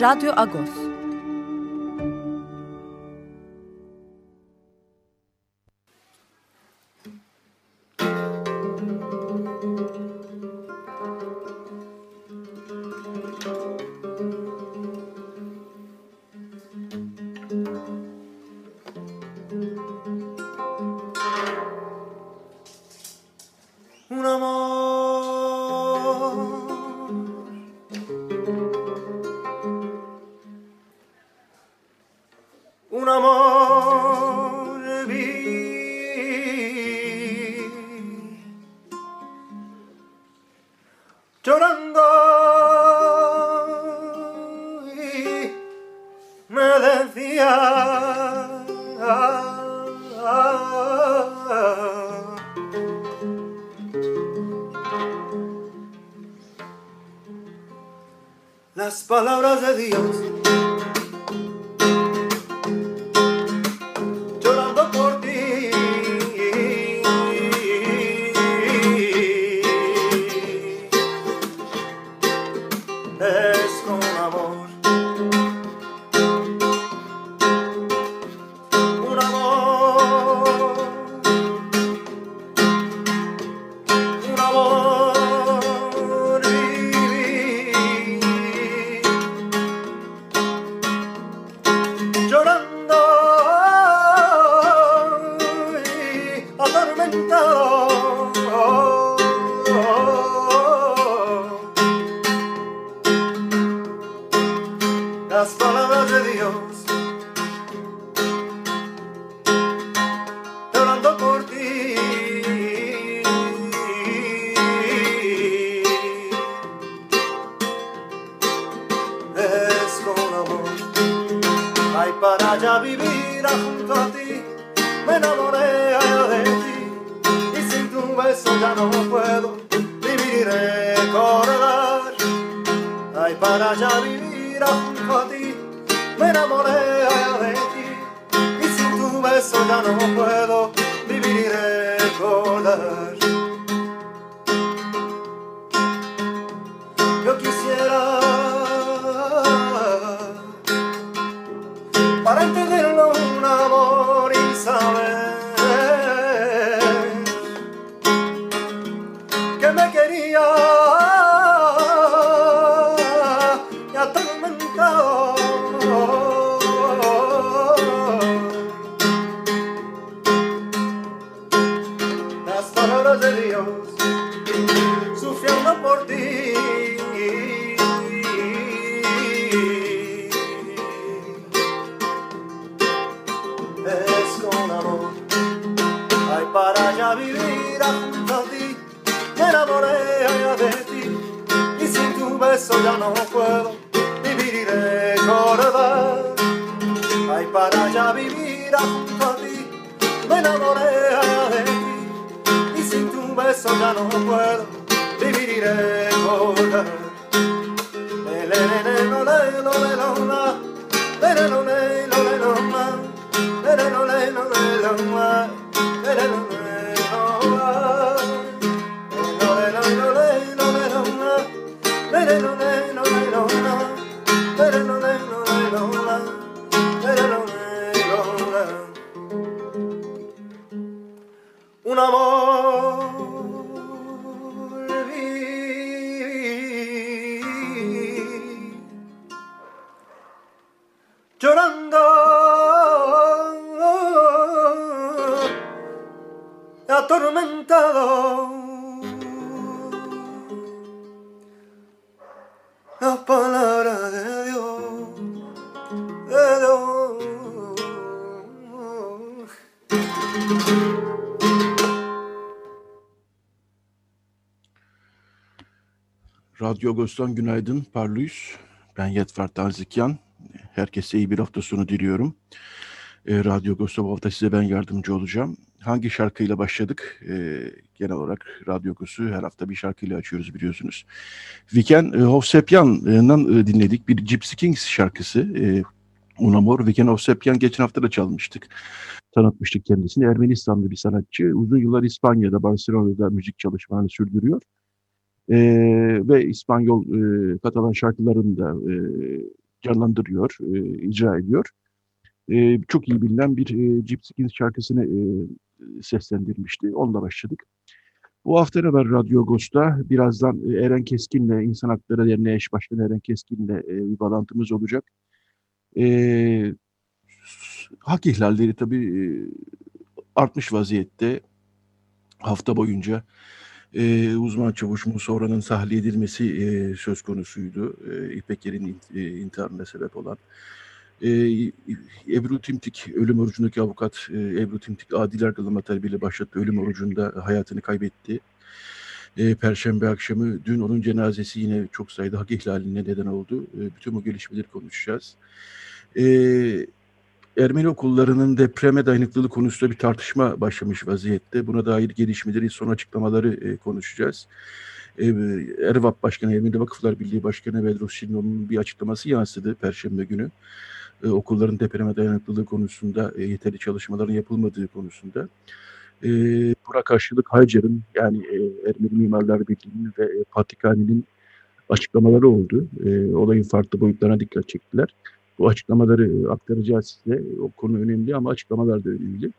Radyo Agos. Radyo Agos'tan günaydın, parlıyız. Ben Yetfer Tanzikyan. Herkese iyi bir hafta sonu diliyorum. E, Radyo Agos'ta bu hafta size ben yardımcı olacağım. Hangi şarkıyla başladık? E, genel olarak Radyo Agos'u her hafta bir şarkıyla açıyoruz biliyorsunuz. Viken e, Hovsepyan'dan e, dinledik. Bir Gypsy Kings şarkısı. E, Unamor. Viken Hovsepyan geçen hafta da çalmıştık. Tanıtmıştık kendisini. Ermenistanlı bir sanatçı. Uzun yıllar İspanya'da, Barcelona'da müzik çalışmalarını sürdürüyor e, ve İspanyol e, Katalan şarkılarını da e, canlandırıyor, e, icra ediyor. E, çok iyi bilinen bir e, Gypsy şarkısını e, seslendirmişti. Onunla başladık. Bu hafta haber Radyo Agos'ta birazdan e, Eren Keskin'le, İnsan Hakları Derneği Eş Başkanı Eren Keskin'le e, bir bağlantımız olacak. E, hak ihlalleri tabii artmış vaziyette hafta boyunca e, uzman çavuş Musa tahliye edilmesi e, söz konusuydu. E, İpek Yer'in intiharına sebep olan. E, Ebru Timtik, ölüm orucundaki avukat e, Ebru Timtik adil yargılama talebiyle başlattığı ölüm orucunda hayatını kaybetti. E, Perşembe akşamı dün onun cenazesi yine çok sayıda hak ihlaline neden oldu. E, bütün bu gelişmeleri konuşacağız. E, Ermeni okullarının depreme dayanıklılığı konusunda bir tartışma başlamış vaziyette. Buna dair gelişmeleri, son açıklamaları e, konuşacağız. E, Ervap Başkanı, Ermeni Vakıflar Birliği Başkanı Bedros Şirinon'un bir açıklaması yansıdı Perşembe günü. E, okulların depreme dayanıklılığı konusunda e, yeterli çalışmaların yapılmadığı konusunda. E, buna karşılık Haycer'in yani e, Ermeni Mimarlar Birliği'nin ve e, Patrikhani'nin açıklamaları oldu. E, olayın farklı boyutlarına dikkat çektiler. Bu açıklamaları e, aktaracağız size. O konu önemli ama açıklamalar da önemli.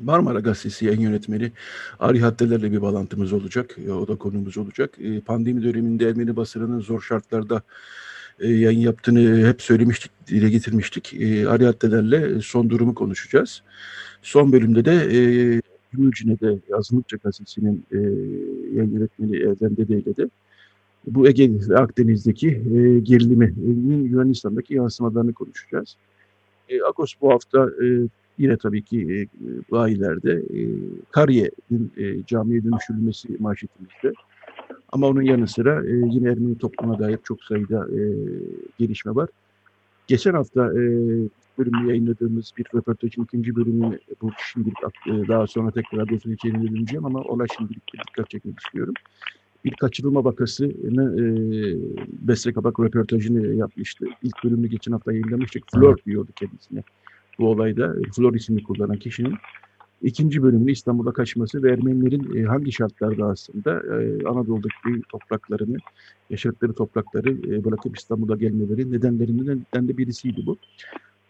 Marmara Gazetesi yayın yönetmeni Ari Haddeler'le bir bağlantımız olacak. E, o da konumuz olacak. E, pandemi döneminde Ermeni basınının zor şartlarda yayın yaptığını hep söylemiştik, dile getirmiştik. Ari Haddeler'le son durumu konuşacağız. Son bölümde de Gümülcine'de Yazılıkça Gazetesi'nin yayın yönetmeni Erdem Dede ile de bu Ege Akdeniz'deki e, gerilimi'nin Yunanistan'daki yansımalarını konuşacağız. E, Akos bu hafta e, yine tabii ki e, bayilerde e, Kariye'nin e, camiye dönüştürülmesi manşetimizde. Ama onun yanı sıra e, yine Ermeni topluma dair çok sayıda e, gelişme var. Geçen hafta e, bölümü yayınladığımız bir röportajın ikinci bölümünü bu şimdilik e, daha sonra tekrar içeriğine döneceğim ama ona şimdilik dikkat çekmek istiyorum bir kaçırılma vakasını e, Besre Kabak röportajını yapmıştı. İlk bölümünü geçen hafta yayınlamıştık. Flor diyordu kendisine. Bu olayda Flor ismini kullanan kişinin ikinci bölümünü İstanbul'a kaçması ve Ermenilerin e, hangi şartlarda aslında e, Anadolu'daki topraklarını, yaşadıkları toprakları e, bırakıp İstanbul'a gelmeleri nedenlerinden de birisiydi bu.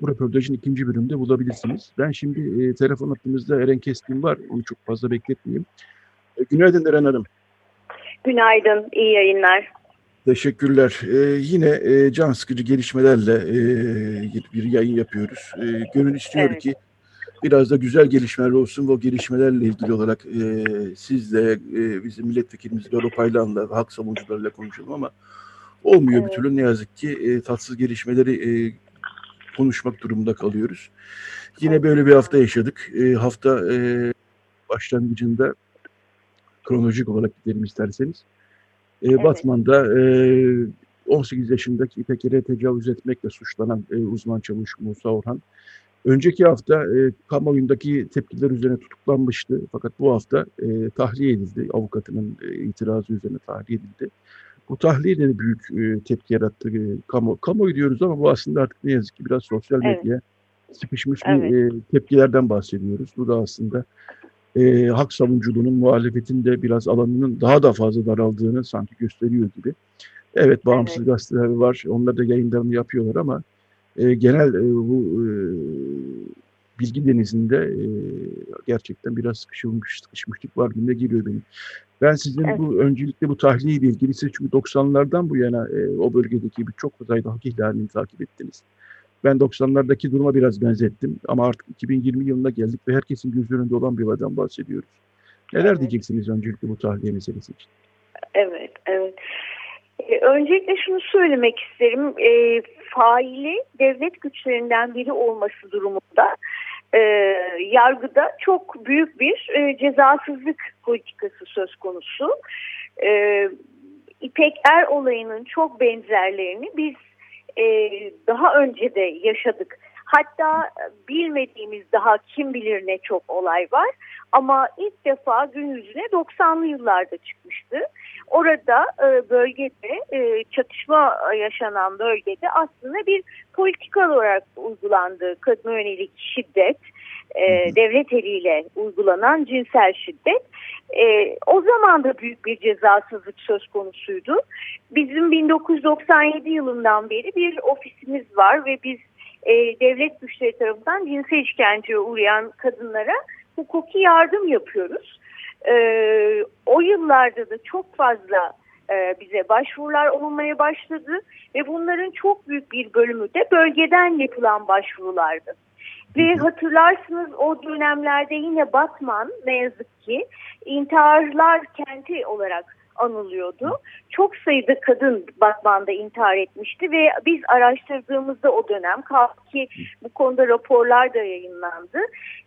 Bu röportajın ikinci bölümünde bulabilirsiniz. Ben şimdi e, telefon hattımızda Eren Keskin var. Onu çok fazla bekletmeyeyim. E, günaydın Eren Hanım. Günaydın, iyi yayınlar. Teşekkürler. Ee, yine e, can sıkıcı gelişmelerle e, bir yayın yapıyoruz. E, gönül istiyor evet. ki biraz da güzel gelişmeler olsun. O gelişmelerle ilgili olarak e, sizle, e, bizim milletvekilimiz Doro Paylan'la, halk savunucularıyla konuşalım ama olmuyor evet. bir türlü. Ne yazık ki e, tatsız gelişmeleri e, konuşmak durumunda kalıyoruz. Yine böyle bir hafta yaşadık. E, hafta e, başlangıcında kronolojik olarak gidelim isterseniz. E, evet. Batman'da e, 18 yaşındaki İpek'e tecavüz etmekle suçlanan e, uzman çavuş Musa Orhan önceki hafta e, kamuoyundaki tepkiler üzerine tutuklanmıştı. Fakat bu hafta e, tahliye edildi. Avukatının e, itirazı üzerine tahliye edildi. Bu tahliye de büyük e, tepki yarattı. E, kamu, kamuoyu diyoruz ama bu aslında artık ne yazık ki biraz sosyal medya evet. sıkışmış evet. bir e, tepkilerden bahsediyoruz. Bu da aslında e, hak savunuculuğunun, muhalefetin de biraz alanının daha da fazla daraldığını sanki gösteriyor gibi. Evet bağımsız evet. gazeteler var, onlar da yayınlarını yapıyorlar ama e, genel e, bu e, bilgi denizinde e, gerçekten biraz sıkışılmış, sıkışmışlık var günde giriyor benim. Ben sizin evet. bu öncelikle bu tahliye ile ilgili siz çünkü 90'lardan bu yana e, o bölgedeki birçok sayıda hak ihlalini takip ettiniz. Ben 90'lardaki duruma biraz benzettim ama artık 2020 yılına geldik ve herkesin göz önünde olan bir olaydan bahsediyoruz. Neler evet. diyeceksiniz öncelikle bu tahliye meselesi için? Evet, evet. Ee, öncelikle şunu söylemek isterim. E, faili devlet güçlerinden biri olması durumunda e, yargıda çok büyük bir e, cezasızlık politikası söz konusu. E, İpek Er olayının çok benzerlerini biz e, daha önce de yaşadık. Hatta bilmediğimiz daha kim bilir ne çok olay var. Ama ilk defa gün yüzüne 90'lı yıllarda çıkmıştı. Orada e, bölgede e, çatışma yaşanan bölgede aslında bir politikal olarak uygulandı kadın yönelik şiddet. E, devlet eliyle uygulanan cinsel şiddet. E, o zaman da büyük bir cezasızlık söz konusuydu. Bizim 1997 yılından beri bir ofisimiz var ve biz e, devlet güçleri tarafından cinsel işkenceye uğrayan kadınlara hukuki yardım yapıyoruz. E, o yıllarda da çok fazla e, bize başvurular olmaya başladı ve bunların çok büyük bir bölümü de bölgeden yapılan başvurulardı. Ve hatırlarsınız o dönemlerde yine Batman ne yazık ki intiharlar kenti olarak anılıyordu. Çok sayıda kadın Batman'da intihar etmişti ve biz araştırdığımızda o dönem ki bu konuda raporlar da yayınlandı.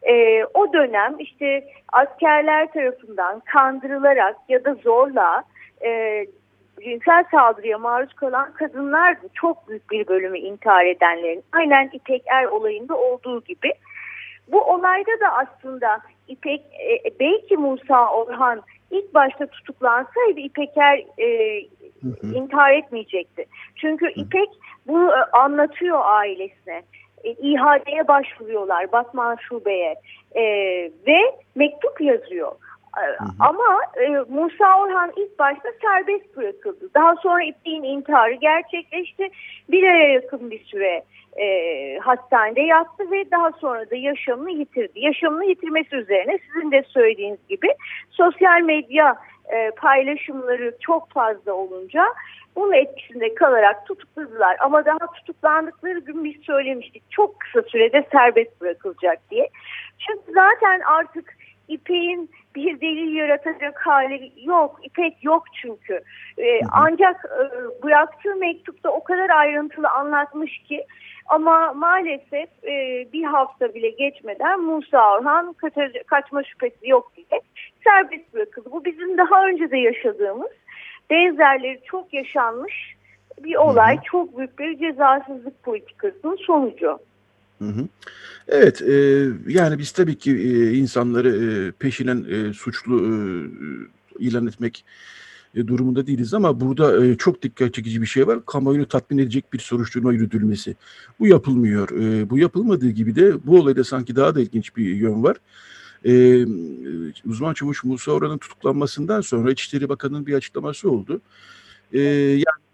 E, o dönem işte askerler tarafından kandırılarak ya da zorla e, cinsel saldırıya maruz kalan kadınlardı. Çok büyük bir bölümü intihar edenlerin. Aynen İpek Er olayında olduğu gibi. Bu olayda da aslında İpek, e, belki Musa Orhan ilk başta tutuklansaydı İpeker e, hı hı. intihar etmeyecekti. Çünkü hı. İpek bunu e, anlatıyor ailesine. E, İHA'ya başvuruyorlar Batman Şube'ye e, ve mektup yazıyor. E, hı hı. Ama e, Musa Orhan ilk başta serbest bırakıldı. Daha sonra İpek'in intiharı gerçekleşti. Bir aya yakın bir süre e, hastanede yattı ve daha sonra da yaşamını yitirdi. Yaşamını yitirmesi üzerine sizin de söylediğiniz gibi sosyal medya e, paylaşımları çok fazla olunca bunun etkisinde kalarak tutukladılar. Ama daha tutuklandıkları gün biz söylemiştik çok kısa sürede serbest bırakılacak diye. Çünkü zaten artık İpek'in bir delil yaratacak hali yok. İpek yok çünkü. Ee, ancak e, bıraktığı mektupta o kadar ayrıntılı anlatmış ki ama maalesef e, bir hafta bile geçmeden Musa Orhan kaça, kaçma şüphesi yok diye serbest bırakıldı. Bu bizim daha önce de yaşadığımız benzerleri çok yaşanmış bir olay. Hı hı. Çok büyük bir cezasızlık politikasının sonucu. Evet, e, yani biz tabii ki e, insanları e, peşinen e, suçlu e, ilan etmek e, durumunda değiliz ama burada e, çok dikkat çekici bir şey var. Kamuoyunu tatmin edecek bir soruşturma yürütülmesi. Bu yapılmıyor. E, bu yapılmadığı gibi de bu olayda sanki daha da ilginç bir yön var. Ee, uzman çavuş Musa Oran'ın tutuklanmasından sonra İçişleri Bakanı'nın bir açıklaması oldu. Ee, yani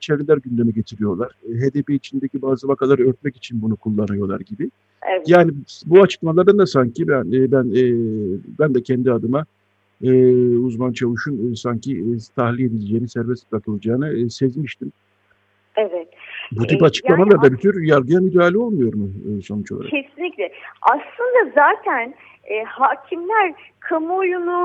çevreler gündeme getiriyorlar. HDP içindeki bazı vakaları örtmek için bunu kullanıyorlar gibi. Evet. Yani bu açıklamalardan da sanki ben ben ben de kendi adıma e, uzman çavuşun e, sanki e, tahliye edileceğini, serbest bırakılacağını e, sezmiştim. Evet. Bu tip açıklamalar yani, da bir tür yargıya müdahale olmuyor mu e, sonuç olarak? Kesinlikle. Aslında zaten e, hakimler kamuoyunu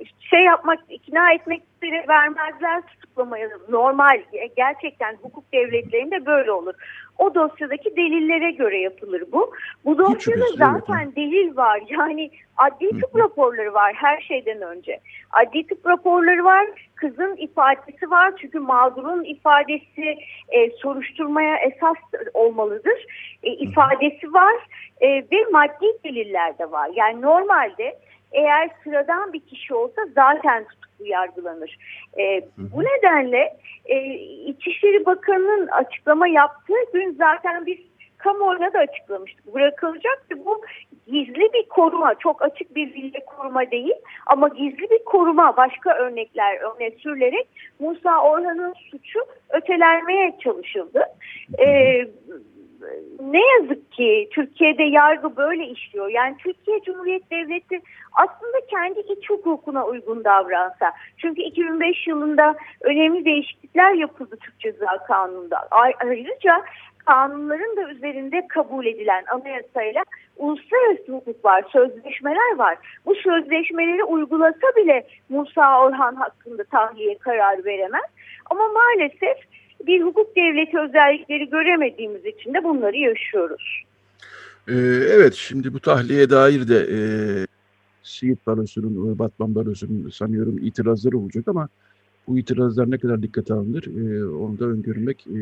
e, şey yapmak, ikna etmek vermezler tutuklamaya. Normal, e, gerçekten hukuk devletlerinde böyle olur. O dosyadaki delillere göre yapılır bu. Bu dosyada zaten delil var. Yani adli tıp raporları var her şeyden önce. Adli tıp raporları var, kızın ifadesi var. Çünkü mağdurun ifadesi e, soruşturmaya esas olmalıdır. E, ifadesi var e, ve maddi deliller de var. Yani normalde eğer sıradan bir kişi olsa zaten tutuklu yargılanır. E, bu nedenle e, İçişleri Bakanı'nın açıklama yaptığı gün zaten biz kamuoyuna da açıklamıştık. Bırakılacak ki bu gizli bir koruma, çok açık bir zille koruma değil ama gizli bir koruma başka örnekler öne sürülerek Musa Orhan'ın suçu ötelenmeye çalışıldı. Ee, ne yazık ki Türkiye'de yargı böyle işliyor. Yani Türkiye Cumhuriyet Devleti aslında kendi iç hukukuna uygun davransa. Çünkü 2005 yılında önemli değişiklikler yapıldı Türk Ceza Kanunu'nda. Ayrıca kanunların da üzerinde kabul edilen anayasayla uluslararası hukuk var, sözleşmeler var. Bu sözleşmeleri uygulasa bile Musa Orhan hakkında tahliye karar veremez. Ama maalesef bir hukuk devleti özellikleri göremediğimiz için de bunları yaşıyoruz. Ee, evet, şimdi bu tahliye dair de e, Siirt Barosu'nun, Batman Barosu'nun sanıyorum itirazları olacak ama bu itirazlar ne kadar dikkate alınır e, onu da öngörmek e,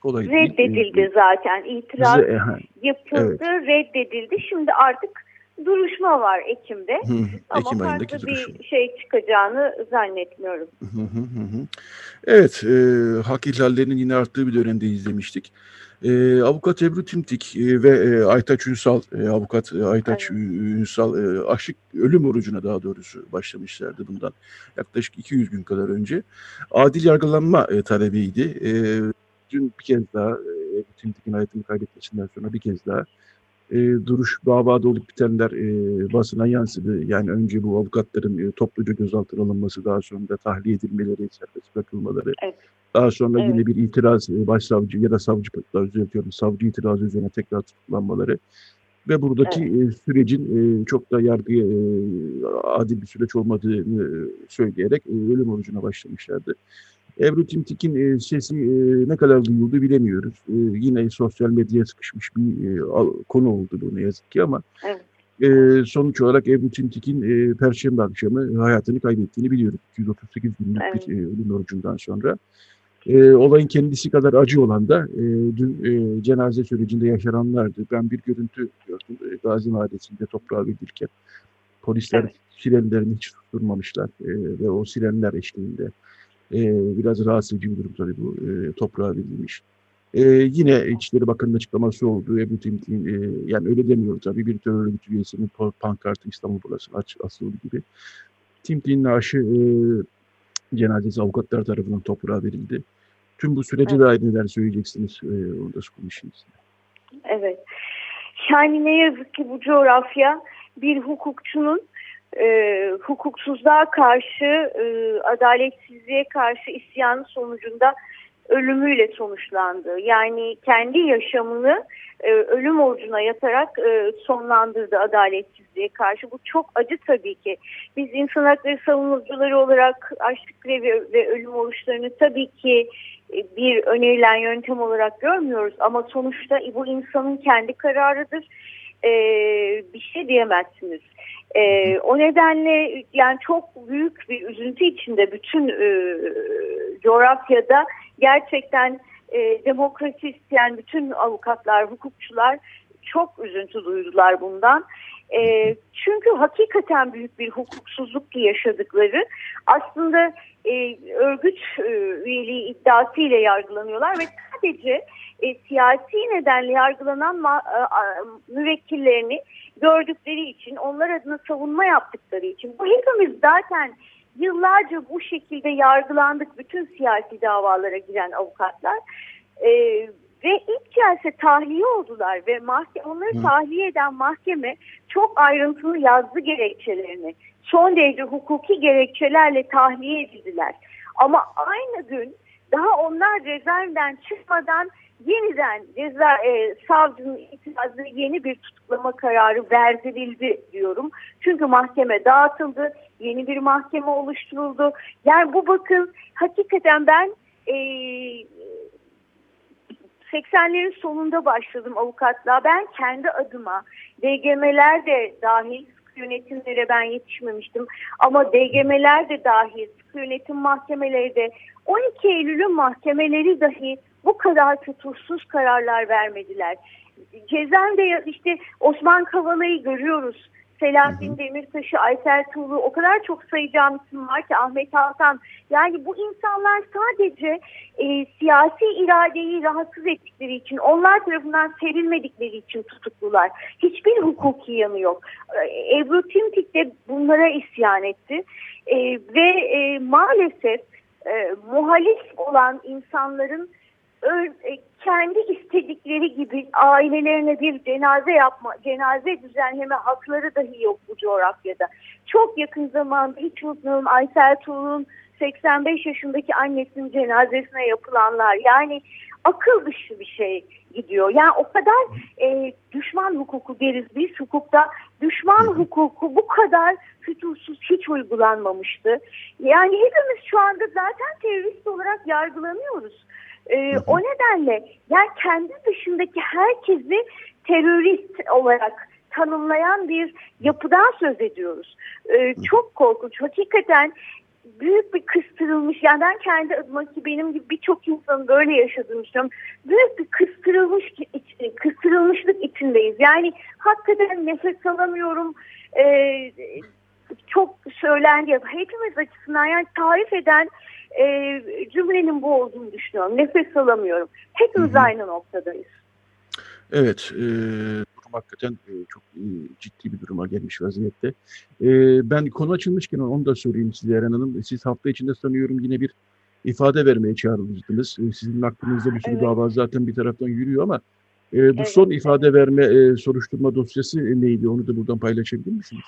kolay değil. Reddedildi e, zaten. İtiraz bize, yapıldı, evet. reddedildi. Şimdi artık duruşma var Ekim'de. Hı hı. Ama Ekim farklı bir şey çıkacağını zannetmiyorum. Hı hı hı. Evet, e, hak ihlallerinin yine arttığı bir dönemde izlemiştik. E, avukat Ebru Timtik e, ve e, Aytaç Ünsal, e, avukat e, Aytaç evet. Ünsal e, aşık ölüm orucuna daha doğrusu başlamışlardı bundan yaklaşık 200 gün kadar önce. Adil yargılanma e, talebiydi. E, dün bir kez daha e, Timtik'in hayatını kaybetmesinden sonra bir kez daha e, duruş davada olup bitenler e, basına yansıdı. Yani önce bu avukatların e, topluca gözaltına alınması, daha sonra da tahliye edilmeleri, serbest bırakılmaları. Evet. Daha sonra evet. yine bir itiraz e, başsavcı ya da savcı, düzeltiyorum, savcı itirazı üzerine tekrar tutuklanmaları. Ve buradaki evet. e, sürecin e, çok da yargıya e, adil bir süreç olmadığını e, söyleyerek e, ölüm orucuna başlamışlardı. Ebru Timtik'in e, sesi e, ne kadar duyuldu bilemiyoruz. E, yine sosyal medyaya sıkışmış bir e, konu oldu bu ne yazık ki ama evet. e, sonuç olarak Ebru Timtik'in e, Perşembe akşamı hayatını kaybettiğini biliyoruz. 238 günlük evet. bir e, ölüm orucundan sonra. E, olayın kendisi kadar acı olan da e, dün e, cenaze sürecinde yaşananlardı. Ben bir görüntü gördüm e, Gazi Mahallesi'nde toprağa verilirken. Polisler evet. sirenlerini hiç tutturmamışlar e, ve o sirenler eşliğinde e, biraz rahatsız edici bir durum tabii bu e, toprağa verilmiş. E, yine İçişleri Bakanı'nın açıklaması oldu. Ebru Timtik'in, e, yani öyle demiyor tabii bir terör örgütü üyesinin pankartı İstanbul Balası'na aç, asıldı gibi. Timtik'in naaşı e, cenazesi avukatlar tarafından toprağa verildi. Tüm bu sürece evet. dair neler söyleyeceksiniz? E, onu da konuşayım Evet. Yani ne yazık ki bu coğrafya bir hukukçunun e, hukuksuzluğa karşı, e, adaletsizliğe karşı isyanı sonucunda ölümüyle sonuçlandı. Yani kendi yaşamını e, ölüm orucuna yatarak e, sonlandırdı adaletsizliğe karşı. Bu çok acı tabii ki. Biz insan hakları savunucuları olarak açlık grevi ve ölüm oruçlarını tabii ki e, bir önerilen yöntem olarak görmüyoruz. Ama sonuçta bu insanın kendi kararıdır. E, bir şey diyemezsiniz. E, o nedenle yani çok büyük bir üzüntü içinde bütün e, coğrafyada gerçekten e, demokrasi isteyen bütün avukatlar, hukukçular çok üzüntü duydular bundan. E, çünkü hakikaten büyük bir hukuksuzluk yaşadıkları aslında e, örgüt e, üyeliği iddiasıyla yargılanıyorlar ve sadece e, siyasi nedenle yargılanan ma, e, müvekkillerini gördükleri için, onlar adına savunma yaptıkları için. Bu hepimiz zaten yıllarca bu şekilde yargılandık bütün siyasi davalara giren avukatlar. E, ve ilk gelse tahliye oldular ve mahkeme, onları Hı. tahliye eden mahkeme çok ayrıntılı yazdı gerekçelerini. Son derece hukuki gerekçelerle tahliye edildiler. Ama aynı gün daha onlar rezervden çıkmadan yeniden ceza e, savcının itirazı yeni bir tutuklama kararı verdirildi diyorum. Çünkü mahkeme dağıtıldı, yeni bir mahkeme oluşturuldu. Yani bu bakın hakikaten ben e, 80'lerin sonunda başladım avukatlığa. Ben kendi adıma DGM'ler de dahil yönetimlere ben yetişmemiştim. Ama DGM'ler de dahil, yönetim mahkemeleri de 12 Eylül'ün mahkemeleri dahi bu kadar tutursuz kararlar vermediler. Cezaevinde işte Osman Kavala'yı görüyoruz. Selahattin Demirtaş'ı, Aysel Tuğlu o kadar çok sayacağım isim var ki Ahmet Hakan. Yani bu insanlar sadece e, siyasi iradeyi rahatsız ettikleri için, onlar tarafından serilmedikleri için tutuklular. Hiçbir hukuki yanı yok. E, Ebru Timtik de bunlara isyan etti. E, ve e, maalesef e, muhalif olan insanların e, kendi istedikleri gibi ailelerine bir cenaze yapma, cenaze düzenleme hakları dahi yok bu coğrafyada. Çok yakın zamanda hiç unutmuyorum Aysel Tuğ'un 85 yaşındaki annesinin cenazesine yapılanlar. Yani akıl dışı bir şey gidiyor. Yani o kadar e, düşman hukuku deriz biz hukukta. Düşman hukuku bu kadar fütursuz hiç uygulanmamıştı. Yani hepimiz şu anda zaten terörist olarak yargılanıyoruz. E, o nedenle yani kendi dışındaki herkesi terörist olarak tanımlayan bir yapıdan söz ediyoruz. E, çok korkunç. Hakikaten büyük bir kıstırılmış yani ben kendi adıma ki benim gibi birçok insanın böyle yaşadığını düşünüyorum. Büyük bir kıstırılmış kıstırılmışlık içindeyiz. Yani hakikaten nefes alamıyorum. Ee, çok söylendi. Hepimiz açısından yani tarif eden e, cümlenin bu olduğunu düşünüyorum. Nefes alamıyorum. Hepimiz Hı -hı. aynı noktadayız. Evet, e, durum hakikaten e, çok e, ciddi bir duruma gelmiş vaziyette. E, ben konu açılmışken onu da sorayım size Eren Hanım. Siz hafta içinde sanıyorum yine bir ifade vermeye çağrılmıştınız. E, sizin aklınızda bir sürü evet. dava zaten bir taraftan yürüyor ama e, bu evet. son ifade verme e, soruşturma dosyası neydi? Onu da buradan paylaşabilir misiniz?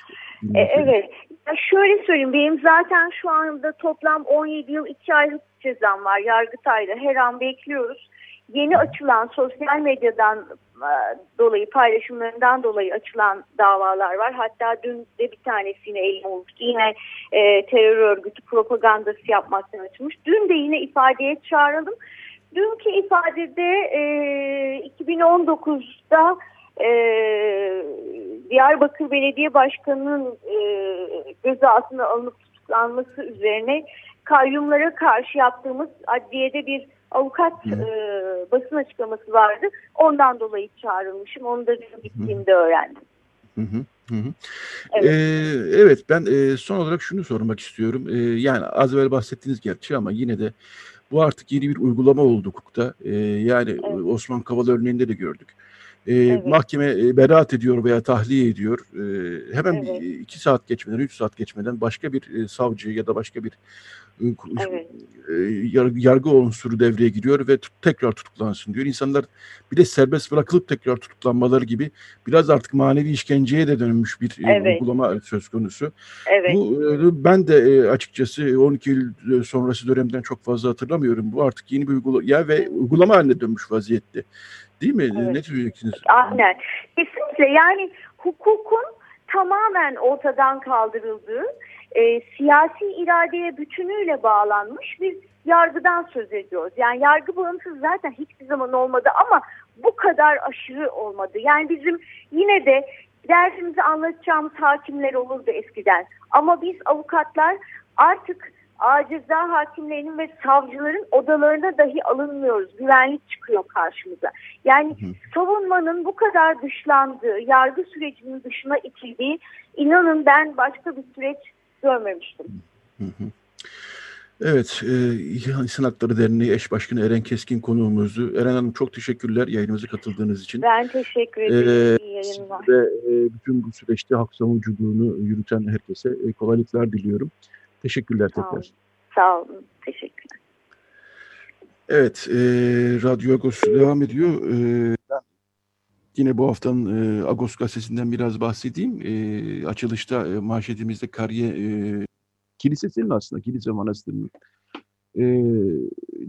E, evet. Ya şöyle söyleyeyim. Benim zaten şu anda toplam 17 yıl 2 aylık cezam var Yargıtay'da. Her an bekliyoruz. Yeni açılan sosyal medyadan e, dolayı paylaşımlarından dolayı açılan davalar var. Hatta dün de bir tanesini elim olmuştu. Yine e, terör örgütü propagandası yapmaktan açılmış. Dün de yine ifadeye çağıralım. Dünkü ifadede e, 2019'da e, Diyarbakır Belediye Başkanı'nın e, gözaltına alınıp tutuklanması üzerine kayyumlara karşı yaptığımız adliyede bir avukat e, basın açıklaması vardı. Ondan dolayı çağrılmışım. Onu da gittiğimde öğrendim. Hı hı. Hı hı. Evet. Ee, evet ben e, son olarak şunu sormak istiyorum. E, yani az evvel bahsettiniz gerçi ama yine de bu artık yeni bir uygulama oldu hukukta. E, yani evet. Osman Kavala örneğinde de gördük. E, evet. Mahkeme e, beraat ediyor veya tahliye ediyor. E, hemen evet. iki saat geçmeden, üç saat geçmeden başka bir e, savcı ya da başka bir evet. yargı unsuru devreye giriyor ve tekrar tutuklansın diyor. İnsanlar bir de serbest bırakılıp tekrar tutuklanmaları gibi biraz artık manevi işkenceye de dönmüş bir evet. uygulama söz konusu. Evet. Bu ben de açıkçası 12 yıl sonrası dönemden çok fazla hatırlamıyorum. Bu artık yeni bir uygulama ya ve uygulama haline dönmüş vaziyette. Değil mi? Evet. Ne söyleyeceksiniz? Aynen. Kesinlikle yani hukukun tamamen ortadan kaldırıldığı e, siyasi iradeye bütünüyle bağlanmış bir yargıdan söz ediyoruz. Yani yargı bağımsız zaten hiçbir zaman olmadı ama bu kadar aşırı olmadı. Yani bizim yine de derdimizi anlatacağımız hakimler olurdu eskiden. Ama biz avukatlar artık ceza hakimlerinin ve savcıların odalarına dahi alınmıyoruz. Güvenlik çıkıyor karşımıza. Yani hı hı. savunmanın bu kadar dışlandığı, yargı sürecinin dışına itildiği inanın ben başka bir süreç görmemiştim. Hı hı. Evet, e, İnsan Hakları Derneği Eş Başkanı Eren Keskin konuğumuzdu. Eren Hanım çok teşekkürler yayınımıza katıldığınız için. Ben teşekkür ederim. Ee, İyi yayınlar. Ve e, bütün bu süreçte hak savunuculuğunu yürüten herkese e, kolaylıklar diliyorum. Teşekkürler Sağ tekrar. Olun. Sağ olun. Teşekkürler. Evet, e, Radyo Agos devam ediyor. E, yine bu haftanın e, Agos gazetesinden biraz bahsedeyim. E, açılışta e, manşetimizde Kariye e, Kilisesi'nin aslında, Kilise Manastırı'nın e,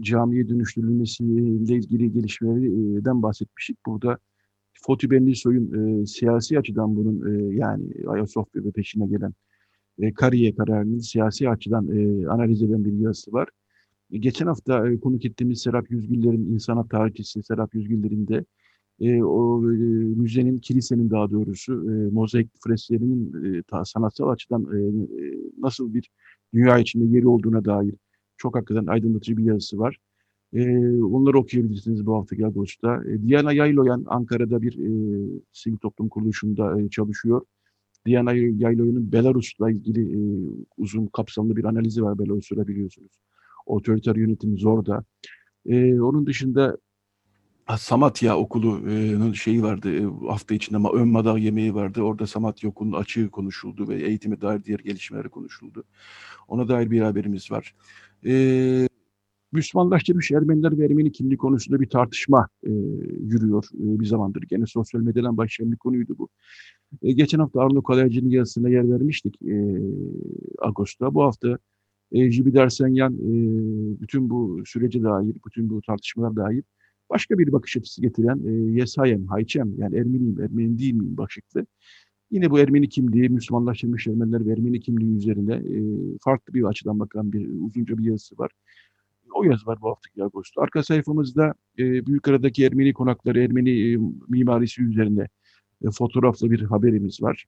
camiye dönüştürülmesiyle ilgili gelişmelerden bahsetmiştik. Burada Foti Benli Soy'un e, siyasi açıdan bunun e, yani Ayasofya ve peşine gelen e, Kariye kararının siyasi açıdan e, analiz eden bir yazısı var. E, geçen hafta e, konuk ettiğimiz Serap Yüzgüller'in insanat tarihçisi Serap Yüzgüller'in de e, o e, müzenin, kilisenin daha doğrusu e, mozaik fresklerinin e, ta, sanatsal açıdan e, e, nasıl bir dünya içinde yeri olduğuna dair çok hakikaten aydınlatıcı bir yazısı var. E, onları okuyabilirsiniz bu haftaki Ağustos'ta. E, Diana Yayloyan Ankara'da bir e, sivil toplum kuruluşunda e, çalışıyor. Diana Yayloyan'ın Belarus'la ilgili e, uzun kapsamlı bir analizi var Belarus'ta biliyorsunuz. Otoriter yönetim zor da. E, onun dışında Samatya Okulu'nun şeyi vardı e, hafta içinde ama ön madag yemeği vardı. Orada Samatya Okulu'nun açığı konuşuldu ve eğitime dair diğer gelişmeleri konuşuldu. Ona dair bir haberimiz var. Ee, Müslümanlaştırmış Ermeniler ve Ermeni kimliği konusunda bir tartışma e, yürüyor e, bir zamandır. Gene sosyal medyadan başlayan bir konuydu bu. E, geçen hafta Arno Kalaycı'nın yazısına yer vermiştik e, Ağustos'ta. Bu hafta e, Jibi Dersenyan e, bütün bu sürece dair, bütün bu tartışmalar dair başka bir bakış açısı getiren e, Yesayem, Hayçem yani Ermeniyim, Ermeni değil miyim başlıklı. Yine bu Ermeni kimliği, Müslümanlaştırmış Ermeniler ve Ermeni kimliği üzerine e, farklı bir açıdan bakan bir uzunca bir yazısı var. O yazı var bu haftaki Ağustos. Arka sayfamızda e, Büyükada'daki Ermeni konakları, Ermeni e, mimarisi üzerine e, fotoğraflı bir haberimiz var.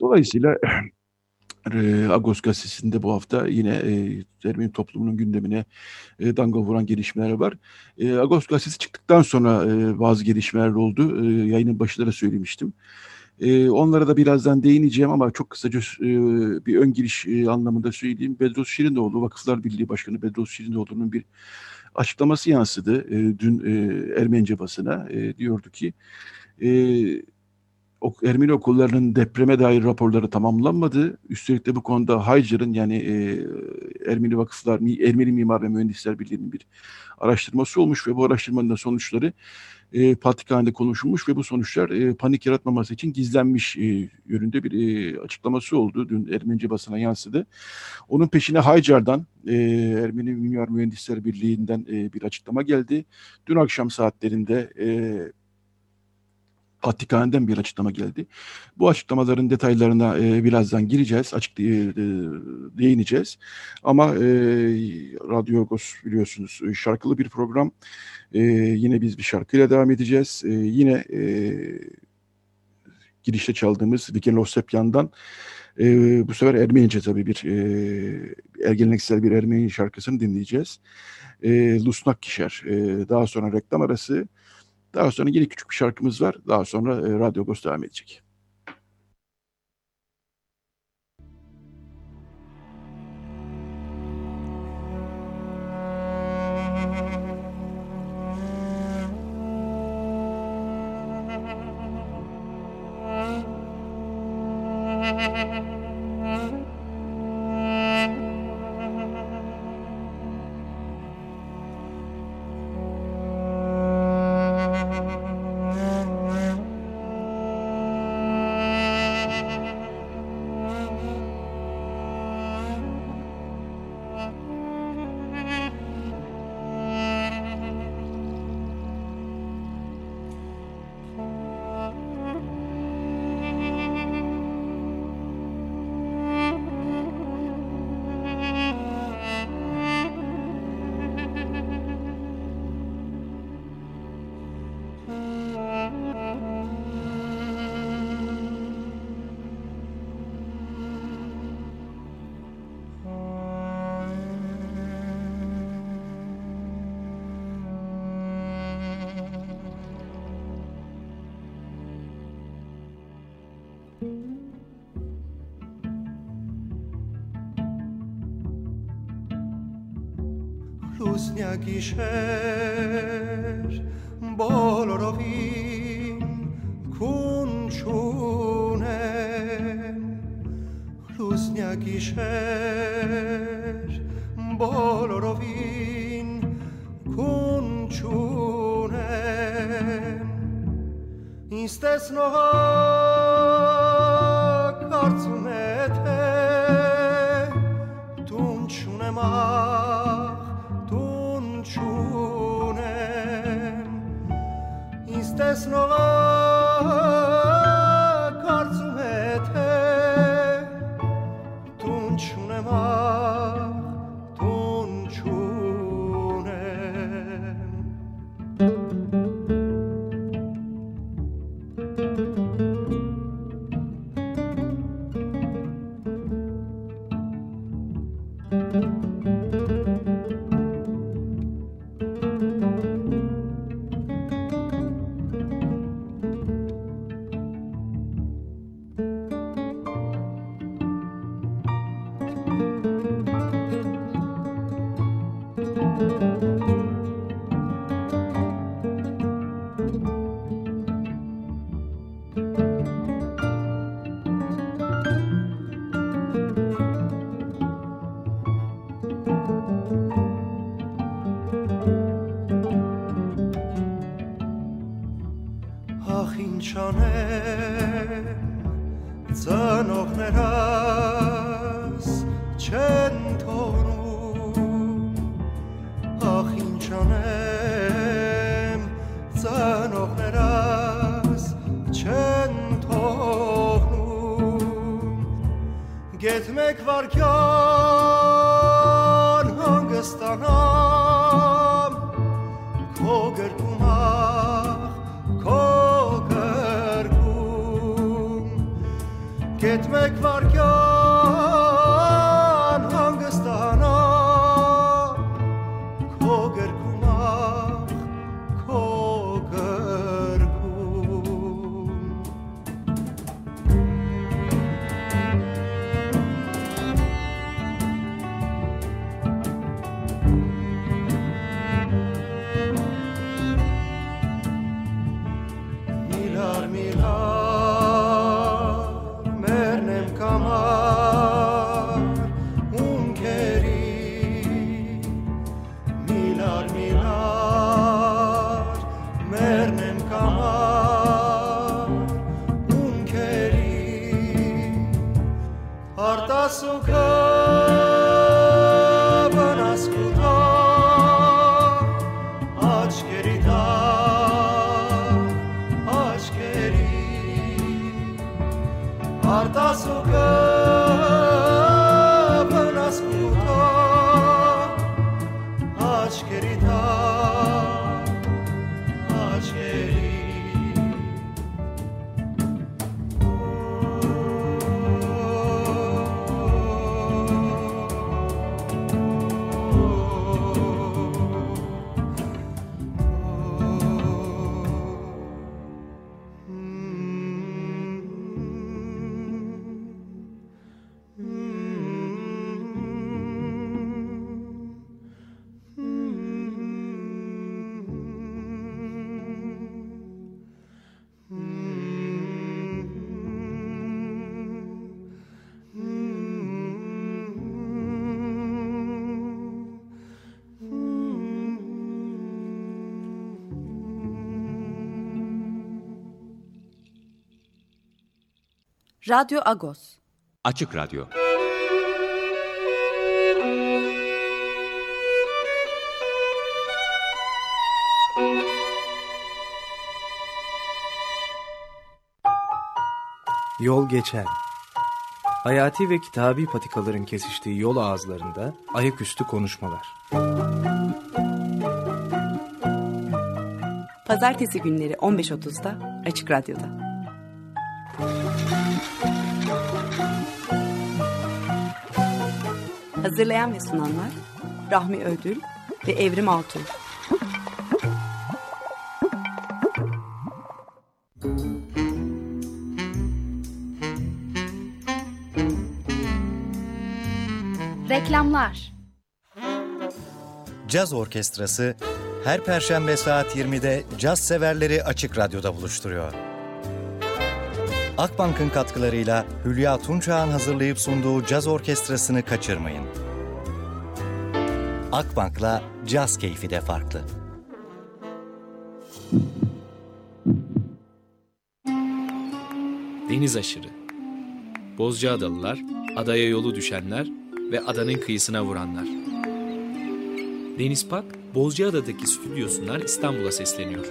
Dolayısıyla e, Agos gazetesinde bu hafta yine e, Ermeni toplumunun gündemine e, damga vuran gelişmeler var. E, Agos gazetesi çıktıktan sonra e, bazı gelişmeler oldu. E, yayının başında da söylemiştim. E, onlara da birazdan değineceğim ama çok kısaca e, bir ön giriş e, anlamında söyleyeyim. Bedros Şirinoğlu, Vakıflar Birliği Başkanı Bedros Şirinoğlu'nun bir açıklaması yansıdı e, dün e, Ermenice basına. E, diyordu ki e, Ermeni okullarının depreme dair raporları tamamlanmadı. Üstelik de bu konuda Haycer'ın yani e, Ermeni Vakıflar, Ermeni Mimar ve Mühendisler Birliği'nin bir araştırması olmuş ve bu araştırmanın da sonuçları e, Patrikhane'de konuşulmuş ve bu sonuçlar e, panik yaratmaması için gizlenmiş e, yönünde bir e, açıklaması oldu. Dün Ermenice basına yansıdı. Onun peşine Haycar'dan, e, Ermeni Mimar Mühendisler Birliği'nden e, bir açıklama geldi. Dün akşam saatlerinde e, Patrikhane'den bir açıklama geldi. Bu açıklamaların detaylarına e, birazdan gireceğiz, açık e, e, değineceğiz. Ama e, Radyo Agos biliyorsunuz e, şarkılı bir program. E, yine biz bir şarkıyla devam edeceğiz. E, yine e, girişte çaldığımız Viken Losepyan'dan e, bu sefer Ermenice tabii bir e, geleneksel bir Ermeni şarkısını dinleyeceğiz. E, Lusnak Kişer. E, daha sonra reklam arası daha sonra yine küçük bir şarkımız var. Daha sonra e, Radyo Agos devam edecek. Լուսնյակի շեր բոլորովին քուն չունեմ Լուսնյակի շեր բոլորովին քուն չունեմ Ինձ տեսնողակ կարծում է snow. Radyo Agos. Açık Radyo. Yol geçer. Hayati ve kitabi patikaların kesiştiği yol ağızlarında ayaküstü konuşmalar. Pazartesi günleri 15.30'da Açık Radyo'da. Hazırlayan ve sunanlar Rahmi Ödül ve Evrim Altun. Reklamlar Caz Orkestrası her perşembe saat 20'de caz severleri Açık Radyo'da buluşturuyor. Akbank'ın katkılarıyla Hülya Tunçağ'ın hazırlayıp sunduğu caz orkestrasını kaçırmayın. Akbank'la caz keyfi de farklı. Deniz aşırı. Bozcaadalılar, adaya yolu düşenler ve adanın kıyısına vuranlar. Deniz Pak, Bozcaada'daki stüdyosundan İstanbul'a sesleniyor.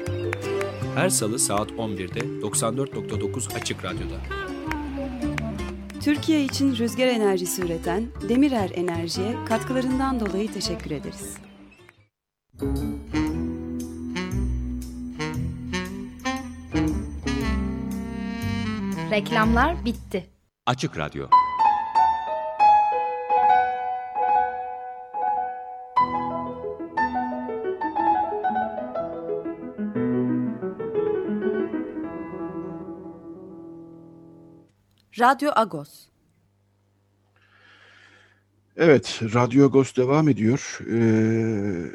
Her salı saat 11'de 94.9 Açık Radyo'da. Türkiye için rüzgar enerjisi üreten Demirer Enerji'ye katkılarından dolayı teşekkür ederiz. Reklamlar bitti. Açık Radyo. Radyo Agos. Evet, Radyo Agos devam ediyor. Ee,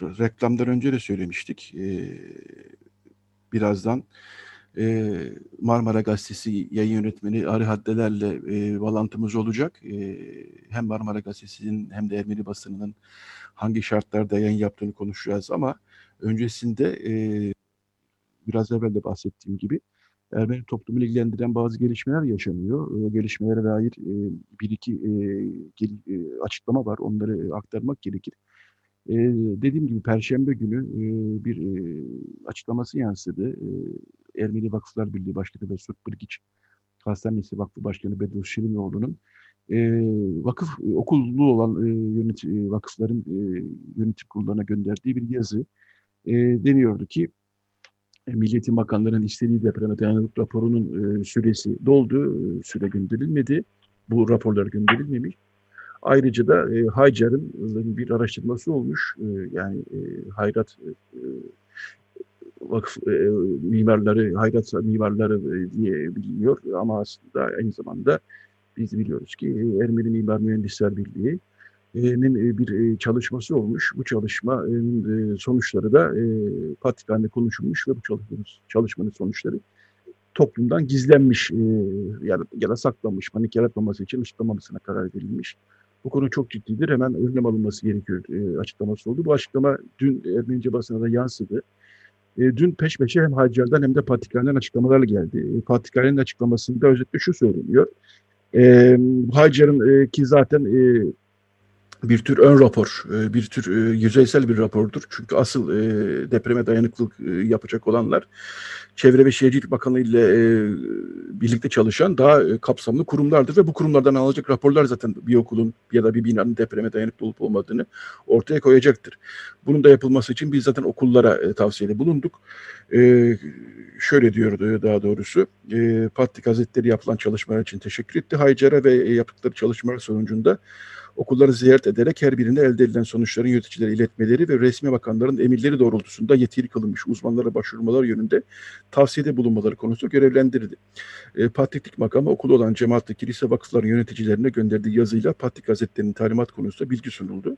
reklamdan önce de söylemiştik. Ee, birazdan e, Marmara Gazetesi yayın yönetmeni Ari Haddeler'le e, bağlantımız olacak. E, hem Marmara Gazetesi'nin hem de Ermeni basınının hangi şartlarda yayın yaptığını konuşacağız ama öncesinde e, biraz evvel de bahsettiğim gibi Ermeni toplumunu ilgilendiren bazı gelişmeler yaşanıyor. O gelişmelere dair e, bir iki e, gel, e, açıklama var. Onları e, aktarmak gerekir. E, dediğim gibi Perşembe günü e, bir e, açıklaması yansıdı. E, Ermeni Vakıflar Birliği Başkanı ve Surt Birgiç Hastanesi Vakfı Başkanı Bedru Şirinoğlu'nun e, vakıf e, okullu olan e, yönet, e, vakıfların e, yönetim kurullarına gönderdiği bir yazı. E, deniyordu ki Milli Eğitim Bakanlığı'nın istediği depreme dayanıklık raporunun e, süresi doldu. E, süre gönderilmedi. Bu raporlar gönderilmemiş. Ayrıca da e, Haycar'ın bir araştırması olmuş. E, yani e, Hayrat e, vakıf e, mimarları, Hayrat mimarları e, diye biliniyor. Ama aslında aynı zamanda biz biliyoruz ki e, Ermeni Mimar Mühendisler Birliği e, bir çalışması olmuş. Bu çalışmanın sonuçları da Patrikhane'de konuşulmuş ve bu çalışmanın sonuçları toplumdan gizlenmiş ya da, saklanmış, panik yaratmaması için açıklamamasına karar verilmiş. Bu konu çok ciddidir. Hemen önlem alınması gerekiyor açıklaması oldu. Bu açıklama dün Ermenice basına da yansıdı. dün peş peşe hem Hacer'den hem de Patrikhane'den açıklamalar geldi. Patrikhane'nin açıklamasında özetle şu söyleniyor. E, Hacer'ın ki zaten bir tür ön rapor, e, bir tür e, yüzeysel bir rapordur. Çünkü asıl e, depreme dayanıklılık yapacak olanlar Çevre ve Şehircilik Bakanlığı ile birlikte çalışan daha kapsamlı kurumlardır ve bu kurumlardan alacak raporlar zaten bir okulun ya da bir binanın depreme dayanıklı olup olmadığını ortaya koyacaktır. Bunun da yapılması için biz zaten okullara tavsiyede bulunduk. Şöyle diyordu daha doğrusu, Patrik Hazretleri yapılan çalışmalar için teşekkür etti Haycar'a ve yaptıkları çalışmalar sonucunda okulları ziyaret ederek her birine elde edilen sonuçların yöneticilere iletmeleri ve resmi bakanların emirleri doğrultusunda yetkili kılınmış uzmanlara başvurmalar yönünde tavsiyede bulunmaları konusunda görevlendirdi. E, Patriklik makamı okulu olan cemaatle kilise vakıfların yöneticilerine gönderdiği yazıyla Patrik Hazretleri'nin talimat konusunda bilgi sunuldu.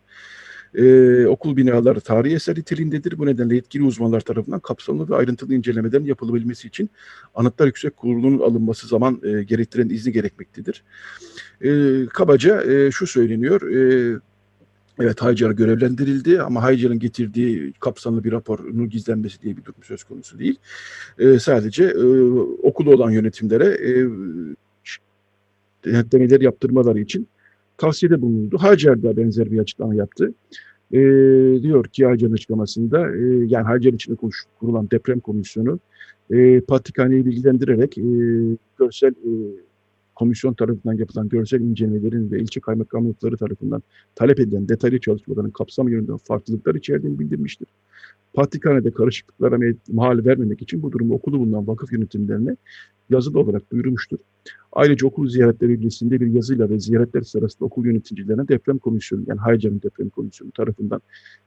Ee, okul binaları tarihi eser niteliğindedir. Bu nedenle yetkili uzmanlar tarafından kapsamlı ve ayrıntılı incelemelerin yapılabilmesi için Anıtlar Yüksek Kurulu'nun alınması zaman e, gerektiren izni gerekmektedir. E, kabaca e, şu söyleniyor. E, Evet Haycar görevlendirildi ama Haycar'ın getirdiği kapsamlı bir raporun gizlenmesi diye bir durum söz konusu değil. E, sadece e, okulu olan yönetimlere e, denetlemeleri yaptırmaları için tavsiyede bulundu. Hacer de benzer bir açıklama yaptı. E, diyor ki Hacer'ın açıklamasında e, yani Hacer içinde kurulan deprem komisyonu e, Patrikhane'yi bilgilendirerek e, görsel e, komisyon tarafından yapılan görsel incelemelerin ve ilçe kaymakamlıkları tarafından talep edilen detaylı çalışmaların kapsamı yönünden farklılıklar içerdiğini bildirmiştir. Patrikhane'de karışıklıklara mahal vermemek için bu durumu okulu bulunan vakıf yönetimlerine yazılı olarak duyurmuştur. Ayrıca okul ziyaretleri ilgisinde bir yazıyla ve ziyaretler sırasında okul yöneticilerine deprem komisyonu yani Haycar'ın deprem komisyonu tarafından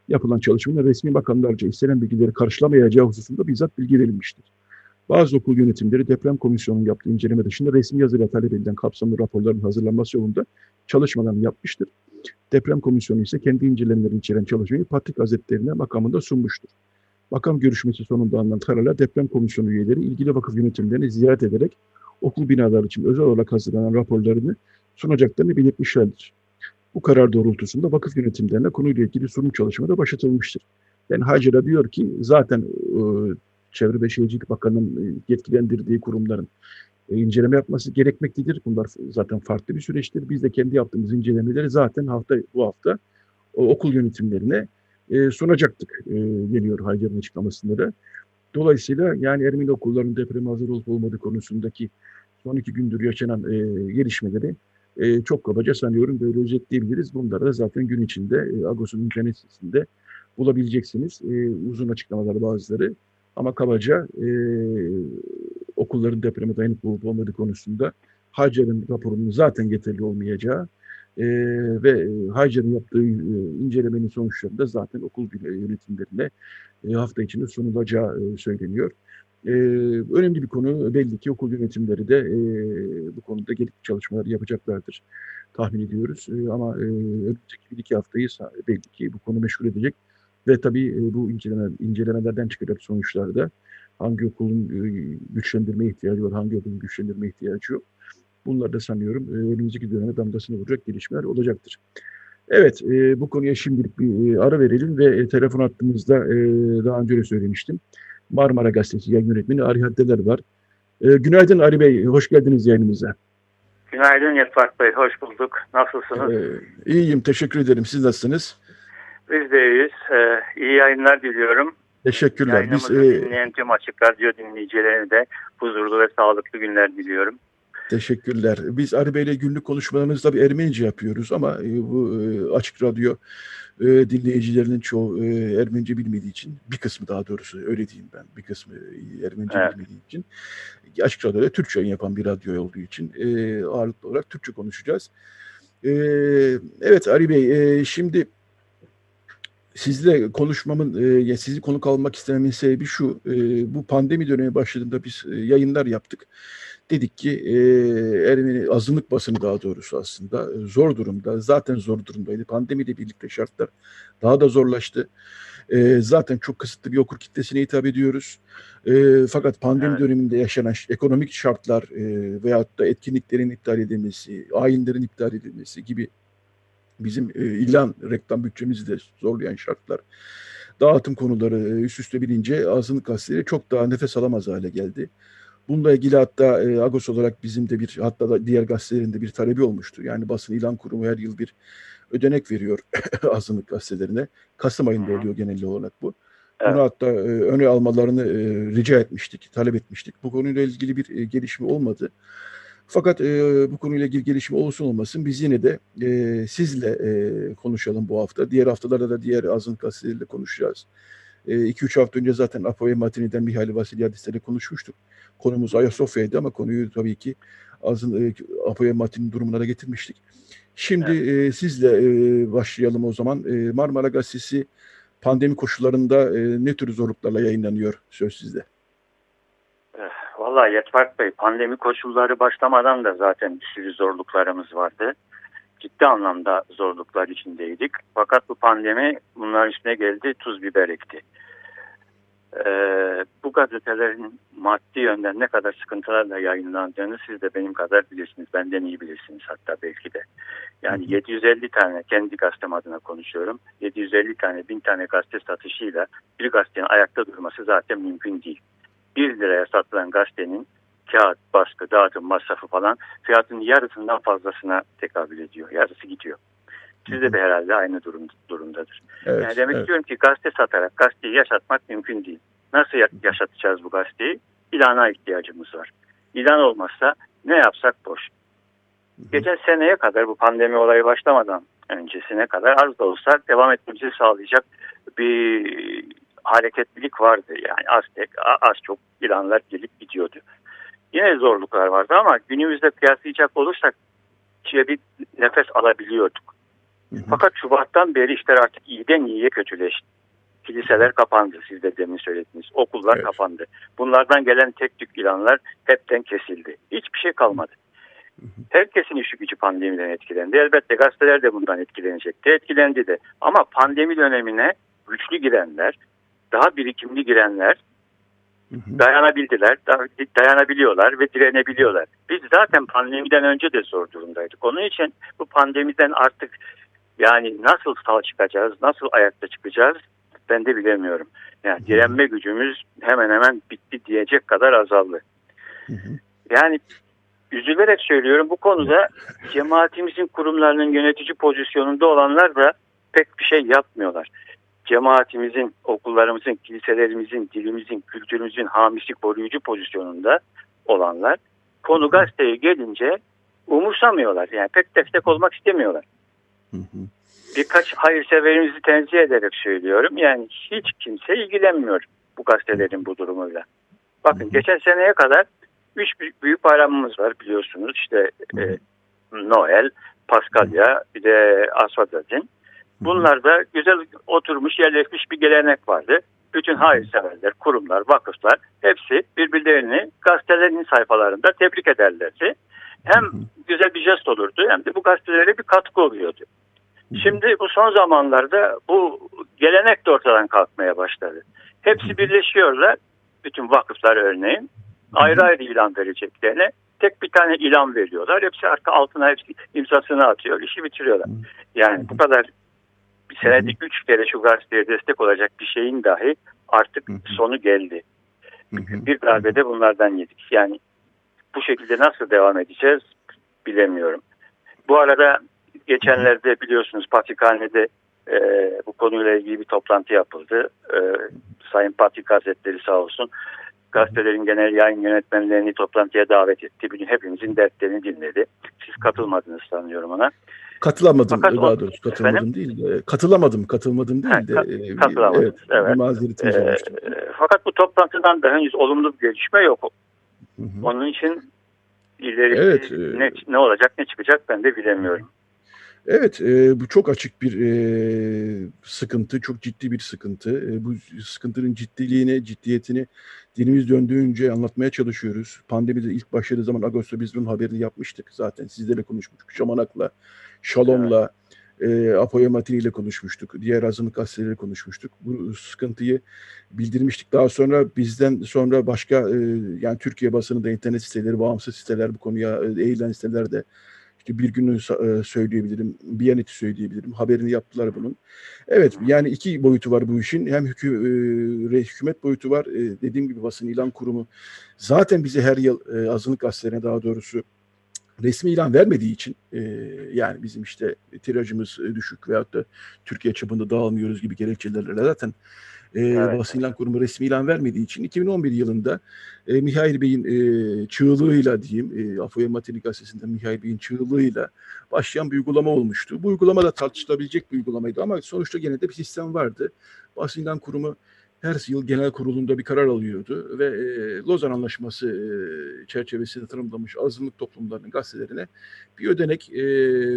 yapılan çalışmada resmi bakanlarca istenen bilgileri karşılamayacağı hususunda bizzat bilgi verilmiştir. Bazı okul yönetimleri deprem komisyonunun yaptığı inceleme dışında resmi yazıyla talep edilen kapsamlı raporların hazırlanması yolunda çalışmalarını yapmıştır. Deprem komisyonu ise kendi incelemelerini içeren çalışmayı Patrik Hazretlerine makamında sunmuştur. Makam görüşmesi sonunda alınan kararlar deprem komisyonu üyeleri ilgili vakıf yönetimlerini ziyaret ederek okul binaları için özel olarak hazırlanan raporlarını sunacaklarını belirtmişlerdir. Bu karar doğrultusunda vakıf yönetimlerine konuyla ilgili sunum çalışmaları başlatılmıştır. Yani Hacer'a diyor ki zaten e, Çevre ve Şehircilik Bakanı'nın e, yetkilendirdiği kurumların e, inceleme yapması gerekmektedir. Bunlar zaten farklı bir süreçtir. Biz de kendi yaptığımız incelemeleri zaten hafta bu hafta okul yönetimlerine e, sunacaktık geliyor Hacer'in açıklamasında da. Dolayısıyla yani Ermeni okullarının depreme hazır olup olmadığı konusundaki son iki gündür yaşanan gelişmeleri e, çok kabaca sanıyorum böyle özetleyebiliriz. Bunları da zaten gün içinde e, Agos'un internet sitesinde bulabileceksiniz. E, uzun açıklamalar bazıları ama kabaca e, okulların depreme dayanıklı olup olmadığı konusunda Hacer'in raporunun zaten yeterli olmayacağı e, ve Hacer'in yaptığı e, incelemenin sonuçlarında zaten okul yönetimlerine e, hafta içinde sunulacağı e, söyleniyor. E, önemli bir konu. Belli ki okul yönetimleri de e, bu konuda gerekli çalışmalar yapacaklardır tahmin ediyoruz. E, ama e, önümüzdeki bir iki haftayı belli ki bu konu meşgul edecek. Ve tabii e, bu inceleme, incelemelerden çıkacak sonuçlarda hangi okulun e, güçlendirme ihtiyacı var, hangi okulun güçlendirme ihtiyacı yok. Bunlar da sanıyorum e, önümüzdeki döneme damgasını vuracak gelişmeler olacaktır. Evet, e, bu konuya şimdilik bir ara verelim ve e, telefon attığımızda e, daha önce de söylemiştim. Marmara Gazetesi yayın yönetmeni Ari Haddeler var. E, günaydın Ari Bey, hoş geldiniz yayınımıza. Günaydın Yetfak Bey, hoş bulduk. Nasılsınız? E, iyiyim, teşekkür ederim. Siz nasılsınız? Biz de iyiyiz. E, iyi yayınlar diliyorum. Teşekkürler. Yayınımızı Biz, e... dinleyen tüm Açık Radyo dinleyicilerine de huzurlu ve sağlıklı günler diliyorum. Teşekkürler. Biz Ali Bey'le günlük konuşmalarımızda bir Ermenice yapıyoruz ama e, bu e, açık radyo dinleyicilerinin çoğu Ermenice bilmediği için bir kısmı daha doğrusu öyle diyeyim ben bir kısmı Ermenice Evet. bilmediği için açık radyoda Türkçe yapan bir radyo olduğu için ağırlıklı olarak Türkçe konuşacağız. Evet Ali Bey şimdi sizle konuşmamın, e, sizi konuk almak istememin sebebi şu. e, bu pandemi dönemi başladığında biz e, yayınlar yaptık. Dedik ki e, Ermeni azınlık basını daha doğrusu aslında e, zor durumda. Zaten zor durumdaydı. Pandemiyle birlikte şartlar daha da zorlaştı. E, zaten çok kısıtlı bir okur kitlesine hitap ediyoruz. E, fakat pandemi Evet. döneminde yaşanan ekonomik şartlar e, veyahut da etkinliklerin iptal edilmesi, ayinlerin iptal edilmesi gibi bizim e, ilan reklam bütçemizi de zorlayan şartlar dağıtım konuları e, üst üste binince azınlık gazeteleri çok daha nefes alamaz hale geldi. Bununla ilgili hatta e, Agos olarak bizim de bir hatta da diğer gazetelerin de bir talebi olmuştu. Yani basın ilan kurumu her yıl bir ödenek veriyor azınlık gazetelerine. Kasım ayında Hı hı. oluyor genel olarak bu. Evet. Bunu hatta e, öne almalarını e, rica etmiştik, talep etmiştik. Bu konuyla ilgili bir e, gelişme olmadı. Fakat e, bu konuyla ilgili gelişme olsun olmasın biz yine de e, sizle e, konuşalım bu hafta. Diğer haftalarda da diğer azınlık gazeteleriyle konuşacağız. 2-3 hafta önce zaten Apo ve Matini'den Mihail Vasilyadis'le konuşmuştuk. Konumuz Ayasofya'ydı ama konuyu tabii ki azın, e, Apo ve Matini'nin durumuna da getirmiştik. Şimdi e, sizle e, başlayalım o zaman. E, Marmara Gazetesi pandemi koşullarında e, ne tür zorluklarla yayınlanıyor? Söz sizde. Vallahi Yetvark Bey pandemi koşulları başlamadan da zaten bir sürü zorluklarımız vardı. Ciddi anlamda zorluklar içindeydik. Fakat bu pandemi bunların üstüne geldi tuz biber ekti. Ee, bu gazetelerin maddi yönden ne kadar sıkıntılarla yayınlandığını siz de benim kadar bilirsiniz. Benden iyi bilirsiniz hatta belki de. Yani 750 tane kendi gazetem adına konuşuyorum. 750 tane 1000 tane gazete satışıyla bir gazetenin ayakta durması zaten mümkün değil. 1 liraya satılan gazetenin kağıt, baskı, dağıtım masrafı falan fiyatın yarısından fazlasına tekabül ediyor. Yarısı gidiyor. Sizde de herhalde aynı durum, durumdadır. Evet, yani demek evet. istiyorum ki gazete satarak gazeteyi yaşatmak mümkün değil. Nasıl ya- yaşatacağız bu gazeteyi? İlana ihtiyacımız var. İlan olmazsa ne yapsak boş. Geçen seneye kadar bu pandemi olayı başlamadan öncesine kadar az da olsa devam etmemizi sağlayacak bir hareketlilik vardı. Yani az, tek, az çok ilanlar gelip gidiyordu. Yine zorluklar vardı ama günümüzde kıyaslayacak olursak şöyle bir nefes alabiliyorduk. Fakat Şubat'tan beri işler artık iyiden iyiye kötüleşti. Kiliseler kapandı siz de demin söylediniz. Okullar Evet. kapandı. Bunlardan gelen tek tük ilanlar hepten kesildi. Hiçbir şey kalmadı. Herkesin işi gücü pandemiden etkilendi. Elbette gazeteler de bundan etkilenecekti. Etkilendi de. Ama pandemi dönemine güçlü girenler, daha birikimli girenler dayanabildiler, da- dayanabiliyorlar ve direnebiliyorlar. Biz zaten pandemiden önce de zor durumdaydık. Onun için bu pandemiden artık yani nasıl sağ çıkacağız, nasıl ayakta çıkacağız ben de bilemiyorum. Yani direnme gücümüz hemen hemen bitti diyecek kadar azaldı. Yani üzülerek söylüyorum bu konuda cemaatimizin kurumlarının yönetici pozisyonunda olanlar da pek bir şey yapmıyorlar. Cemaatimizin, okullarımızın, kiliselerimizin, dilimizin, kültürümüzün hamisi koruyucu pozisyonunda olanlar konu gazeteye gelince umursamıyorlar. Yani pek destek olmak istemiyorlar. Birkaç hayırseverimizi tenzih ederek söylüyorum. Yani hiç kimse ilgilenmiyor bu gazetelerin bu durumuyla. Bakın geçen seneye kadar üç büyük, büyük bayramımız var biliyorsunuz. İşte e, Noel, Paskalya, bir de Asfadazin. Bunlar da güzel oturmuş yerleşmiş bir gelenek vardı. Bütün hayırseverler, kurumlar, vakıflar hepsi birbirlerini gazetelerin sayfalarında tebrik ederlerdi. Hem güzel bir jest olurdu hem de bu gazetelere bir katkı oluyordu. Şimdi bu son zamanlarda bu gelenek de ortadan kalkmaya başladı. Hepsi birleşiyorlar. Bütün vakıflar örneğin ayrı ayrı ilan vereceklerine tek bir tane ilan veriyorlar. Hepsi arka altına hepsi imzasını atıyor. işi bitiriyorlar. Yani bu kadar bir senedik üç kere şu gazeteye destek olacak bir şeyin dahi artık sonu geldi. Bir darbede bunlardan yedik. Yani bu şekilde nasıl devam edeceğiz bilemiyorum. Bu arada geçenlerde biliyorsunuz Patrikhane'de e, bu konuyla ilgili bir toplantı yapıldı. E, Sayın Patrik Hazretleri sağ olsun gazetelerin genel yayın yönetmenlerini toplantıya davet etti. Bugün hepimizin dertlerini dinledi. Siz katılmadınız sanıyorum ona. Katılamadım Fakat daha doğrusu katılmadım Efendim? değil. de, Katılamadım, katılmadım değil Ha, de. e, katılamadınız, Evet, evet. mazeretimiz Ee, olmuştu. e, fakat bu toplantıdan da henüz olumlu bir gelişme yok. Hı hı. Onun için ileri Evet, e- ne, ne olacak ne çıkacak ben de bilemiyorum. Evet, e, bu çok açık bir e, sıkıntı, çok ciddi bir sıkıntı. E, bu sıkıntının ciddiliğini, ciddiyetini dilimiz döndüğünce anlatmaya çalışıyoruz. Pandemi de ilk başladığı zaman Ağustos'ta biz bunun haberini yapmıştık zaten. Sizlerle konuşmuştuk. Şamanak'la, Şalom'la, e, Apoya Matini ile konuşmuştuk. Diğer azınlık gazeteleriyle konuşmuştuk. Bu sıkıntıyı bildirmiştik. Daha sonra bizden sonra başka e, yani Türkiye basınında internet siteleri, bağımsız siteler bu konuya e, eğilen siteler de işte bir günü e, söyleyebilirim, Biyanet'i söyleyebilirim. Haberini yaptılar bunun. Evet yani iki boyutu var bu işin. Hem hükü, e, hükümet boyutu var. E, dediğim gibi basın ilan kurumu zaten bize her yıl e, azınlık gazetelerine daha doğrusu resmi ilan vermediği için e, yani bizim işte tirajımız e, düşük veyahut da Türkiye çapında dağılmıyoruz gibi gerekçelerle zaten e, Evet. basın ilan kurumu resmi ilan vermediği için 2011 yılında e, Mihail Bey'in e, çığlığıyla diyeyim, e, Afoya Matini gazetesinde Mihail Bey'in çığlığıyla başlayan bir uygulama olmuştu. Bu uygulama da tartışılabilecek bir uygulamaydı ama sonuçta gene de bir sistem vardı. Basın ilan kurumu her yıl genel kurulunda bir karar alıyordu ve e, Lozan Anlaşması e, çerçevesinde tanımlamış azınlık toplumlarının gazetelerine bir ödenek e,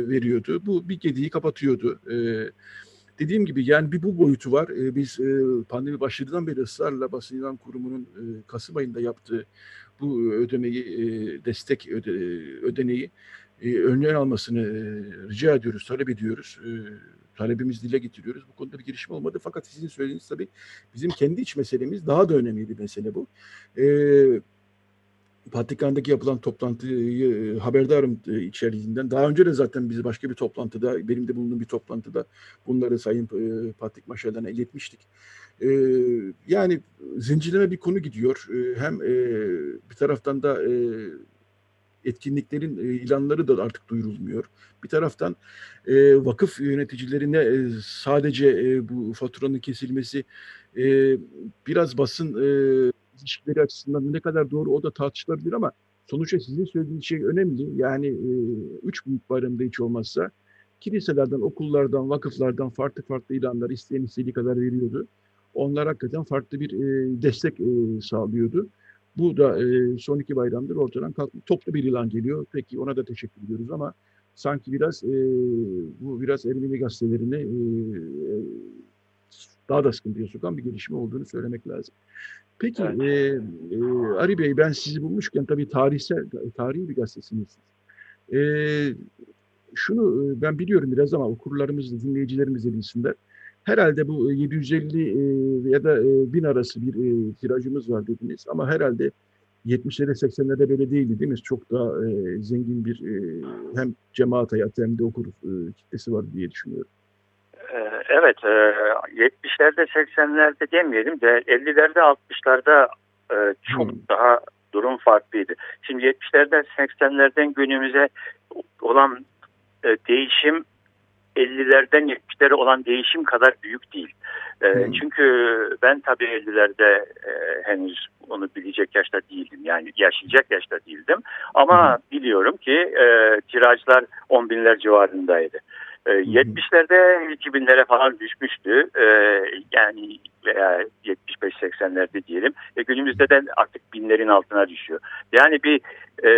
veriyordu. Bu bir gediği kapatıyordu. E, dediğim gibi yani bir bu boyutu var. E, biz e, pandemi başladığından beri ısrarla basın ilan kurumunun e, Kasım ayında yaptığı bu ödemeyi, e, destek öde, ödeneği e, önlem almasını e, rica ediyoruz, talep ediyoruz. E, talebimizi dile getiriyoruz. Bu konuda bir girişim olmadı. Fakat sizin söylediğiniz tabii bizim kendi iç meselemiz daha da önemli bir mesele bu. E, Vatikan'daki yapılan toplantıyı e, haberdarım e, içeriğinden. Daha önce de zaten biz başka bir toplantıda, benim de bulunduğum bir toplantıda bunları Sayın e, Patrik Maşal'dan iletmiştik. Yani zincirleme bir konu gidiyor. Hem bir taraftan da etkinliklerin ilanları da artık duyurulmuyor. Bir taraftan vakıf yöneticilerine sadece bu faturanın kesilmesi biraz basın ilişkileri açısından ne kadar doğru o da tartışılabilir ama sonuçta sizin söylediğiniz şey önemli. Yani e, üç büyük bayramda hiç olmazsa kiliselerden, okullardan, vakıflardan farklı farklı ilanlar isteyen istediği kadar veriyordu. Onlar hakikaten farklı bir e, destek e, sağlıyordu. Bu da e, son iki bayramdır ortadan kalkmış. Toplu bir ilan geliyor. Peki ona da teşekkür ediyoruz ama sanki biraz e, bu biraz Ermeni gazetelerine e, daha da sıkıntıya sokan bir gelişme olduğunu söylemek lazım. Peki e, e, Ali Bey ben sizi bulmuşken tabii tarihsel, tarihi bir gazetesiniz. E, şunu ben biliyorum biraz ama okurlarımız da dinleyicilerimiz de bilsinler. Herhalde bu e, 750 e, ya da e, 1000 arası bir tirajımız var dediniz ama herhalde 70'lere 80'lere böyle değildi değil mi? Çok daha zengin bir hem cemaat hayatı hem de okur kitlesi var diye düşünüyorum. Evet, e, 70'lerde 80'lerde demeyelim de 50'lerde 60'larda e, çok Hmm. daha durum farklıydı. Şimdi 70'lerden 80'lerden günümüze olan e, değişim 50'lerden 70'lere olan değişim kadar büyük değil. E, Hmm. Çünkü ben tabii 50'lerde e, henüz onu bilecek yaşta değildim. Yani yaşayacak yaşta değildim. Ama biliyorum ki e, tirajlar 10 binler civarındaydı. E, 70'lerde 2000'lere falan düşmüştü. E, yani veya 75-80'lerde diyelim. E, günümüzde de artık binlerin altına düşüyor. Yani bir e,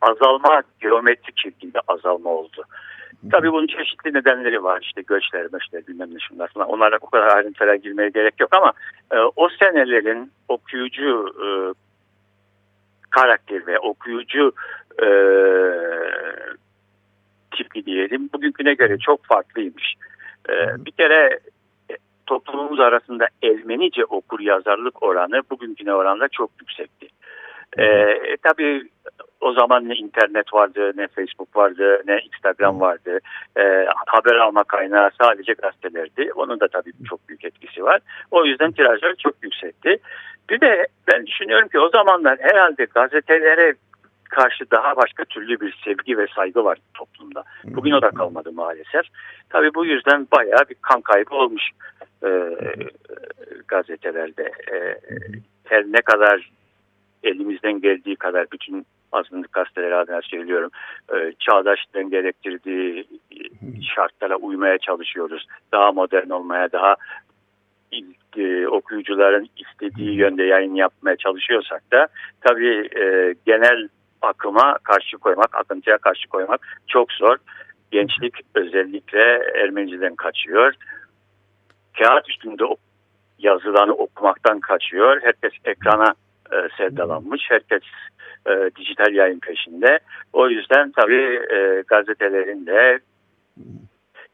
azalma geometrik şekilde azalma oldu. Tabii bunun çeşitli nedenleri var. İşte göçler, möçler, bilmem ne şunlar falan. Onlara o kadar ayrıntılara girmeye gerek yok ama e, o senelerin okuyucu e, karakteri ve okuyucu e, tipi diyelim bugünküne göre çok farklıymış. E, bir kere e, toplumumuz arasında Ermenice okur yazarlık oranı bugünküne oranla çok yüksekti. E, e, tabii o zaman ne internet vardı, ne Facebook vardı, ne Instagram vardı. E, haber alma kaynağı sadece gazetelerdi. Onun da tabii çok büyük etkisi var. O yüzden tirajlar çok yüksekti. Bir de ben düşünüyorum ki o zamanlar herhalde gazetelere karşı daha başka türlü bir sevgi ve saygı var toplumda. Bugün o da kalmadı maalesef. Tabii bu yüzden bayağı bir kan kaybı olmuş e, gazetelerde. E, her ne kadar elimizden geldiği kadar bütün azınlık gazeteleri adına söylüyorum. E, çağdaşlığın gerektirdiği şartlara uymaya çalışıyoruz. Daha modern olmaya, daha e, okuyucuların istediği yönde yayın yapmaya çalışıyorsak da tabii e, genel akıma karşı koymak, akıntıya karşı koymak çok zor. Gençlik özellikle Ermeniciden kaçıyor. Kağıt üstünde yazılanı okumaktan kaçıyor. Herkes ekrana e, sevdalanmış. Herkes e, dijital yayın peşinde. O yüzden tabii e, gazetelerin de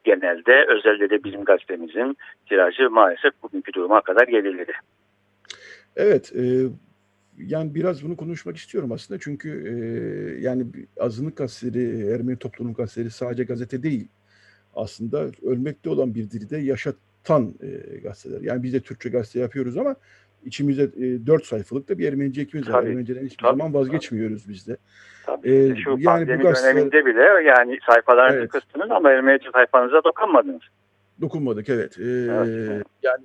genelde özellikle de bizim gazetemizin tirajı maalesef bugünkü duruma kadar geriledi. Evet, e, yani biraz bunu konuşmak istiyorum aslında çünkü e, yani azınlık gazeteleri, Ermeni toplumun gazeteleri sadece gazete değil. Aslında ölmekte olan bir dili de yaşatan e, gazeteler. Yani biz de Türkçe gazete yapıyoruz ama içimizde e, 4 sayfalık da bir Ermenice ekimiz var. Ermeniceden hiçbir tabii, zaman vazgeçmiyoruz tabii. biz de. Tabii. Ee, Şu yani pandemi gazeteler... döneminde bile yani sayfalarınızı evet. kıstınız ama Ermenice sayfanıza dokunmadınız. Dokunmadık evet. Ee, evet. Yani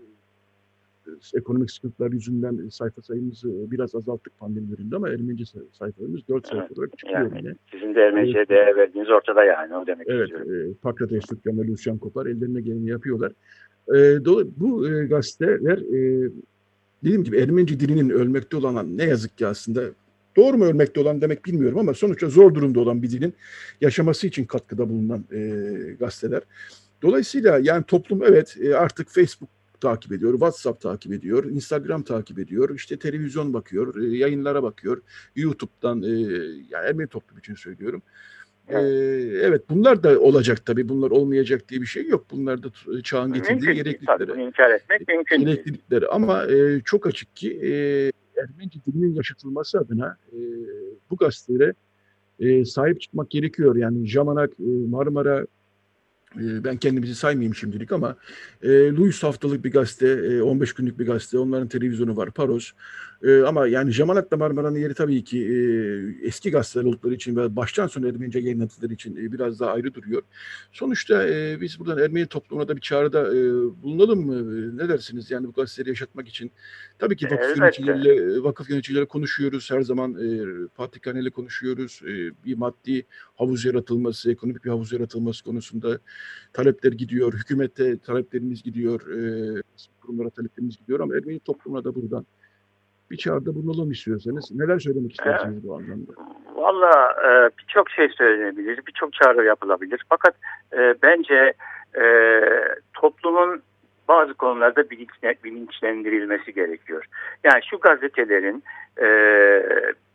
ekonomik sıkıntılar yüzünden sayfa sayımızı biraz azalttık pandemi döneminde ama Ermenice sayfalarımız 4 sayfa evet. olarak çıkıyor yani, yine. Sizin de Ermenice'ye değer verdiğiniz ortada yani o demek evet, istiyorum. Evet. Pakrates ve Lucian Kopar ellerine geleni yapıyorlar. E, bu e, gazeteler e, dediğim gibi Ermenice dilinin ölmekte olan ne yazık ki aslında doğru mu ölmekte olan demek bilmiyorum ama sonuçta zor durumda olan bir dilin yaşaması için katkıda bulunan e, gazeteler. Dolayısıyla yani toplum evet e, artık Facebook takip ediyor, WhatsApp takip ediyor, Instagram takip ediyor, işte televizyon bakıyor, e, yayınlara bakıyor, YouTube'dan e, yani Ermeni toplum için söylüyorum. Evet. Ee, evet bunlar da olacak tabii. Bunlar olmayacak diye bir şey yok. Bunlar da çağın getirdiği mümkün gereklilikleri. Tabii, inkar etmek mümkün gereklilikleri. Ama e, çok açık ki e, Ermenice dilinin yaşatılması adına e, bu gazetelere e, sahip çıkmak gerekiyor. Yani Jamanak, e, Marmara, e, ben kendimizi saymayayım şimdilik ama e, Louis haftalık bir gazete, e, 15 günlük bir gazete, onların televizyonu var, Paros. E, ama yani Jamalak'la Marmara'nın yeri tabii ki e, eski gazeteler oldukları için ve baştan sona Ermenice yayınladıkları için e, biraz daha ayrı duruyor. Sonuçta e, biz buradan Ermeni toplumuna da bir çağrıda e, bulunalım mı? Ne dersiniz? Yani bu gazeteleri yaşatmak için. Tabii ki vakıf yöneticileriyle, vakıf yöneticileriyle konuşuyoruz. Her zaman e, patrikhaneyle konuşuyoruz. E, bir maddi havuz yaratılması, ekonomik bir havuz yaratılması konusunda talepler gidiyor. Hükümete taleplerimiz gidiyor. E, kurumlara taleplerimiz gidiyor ama Ermeni toplumuna da buradan bir çağrıda bulunalım istiyorsanız. Neler söylemek istersiniz bu anlamda? Valla e, birçok şey söylenebilir, birçok çağrı yapılabilir. Fakat e, bence e, toplumun bazı konularda bilinçle, bilinçlendirilmesi gerekiyor. Yani şu gazetelerin e,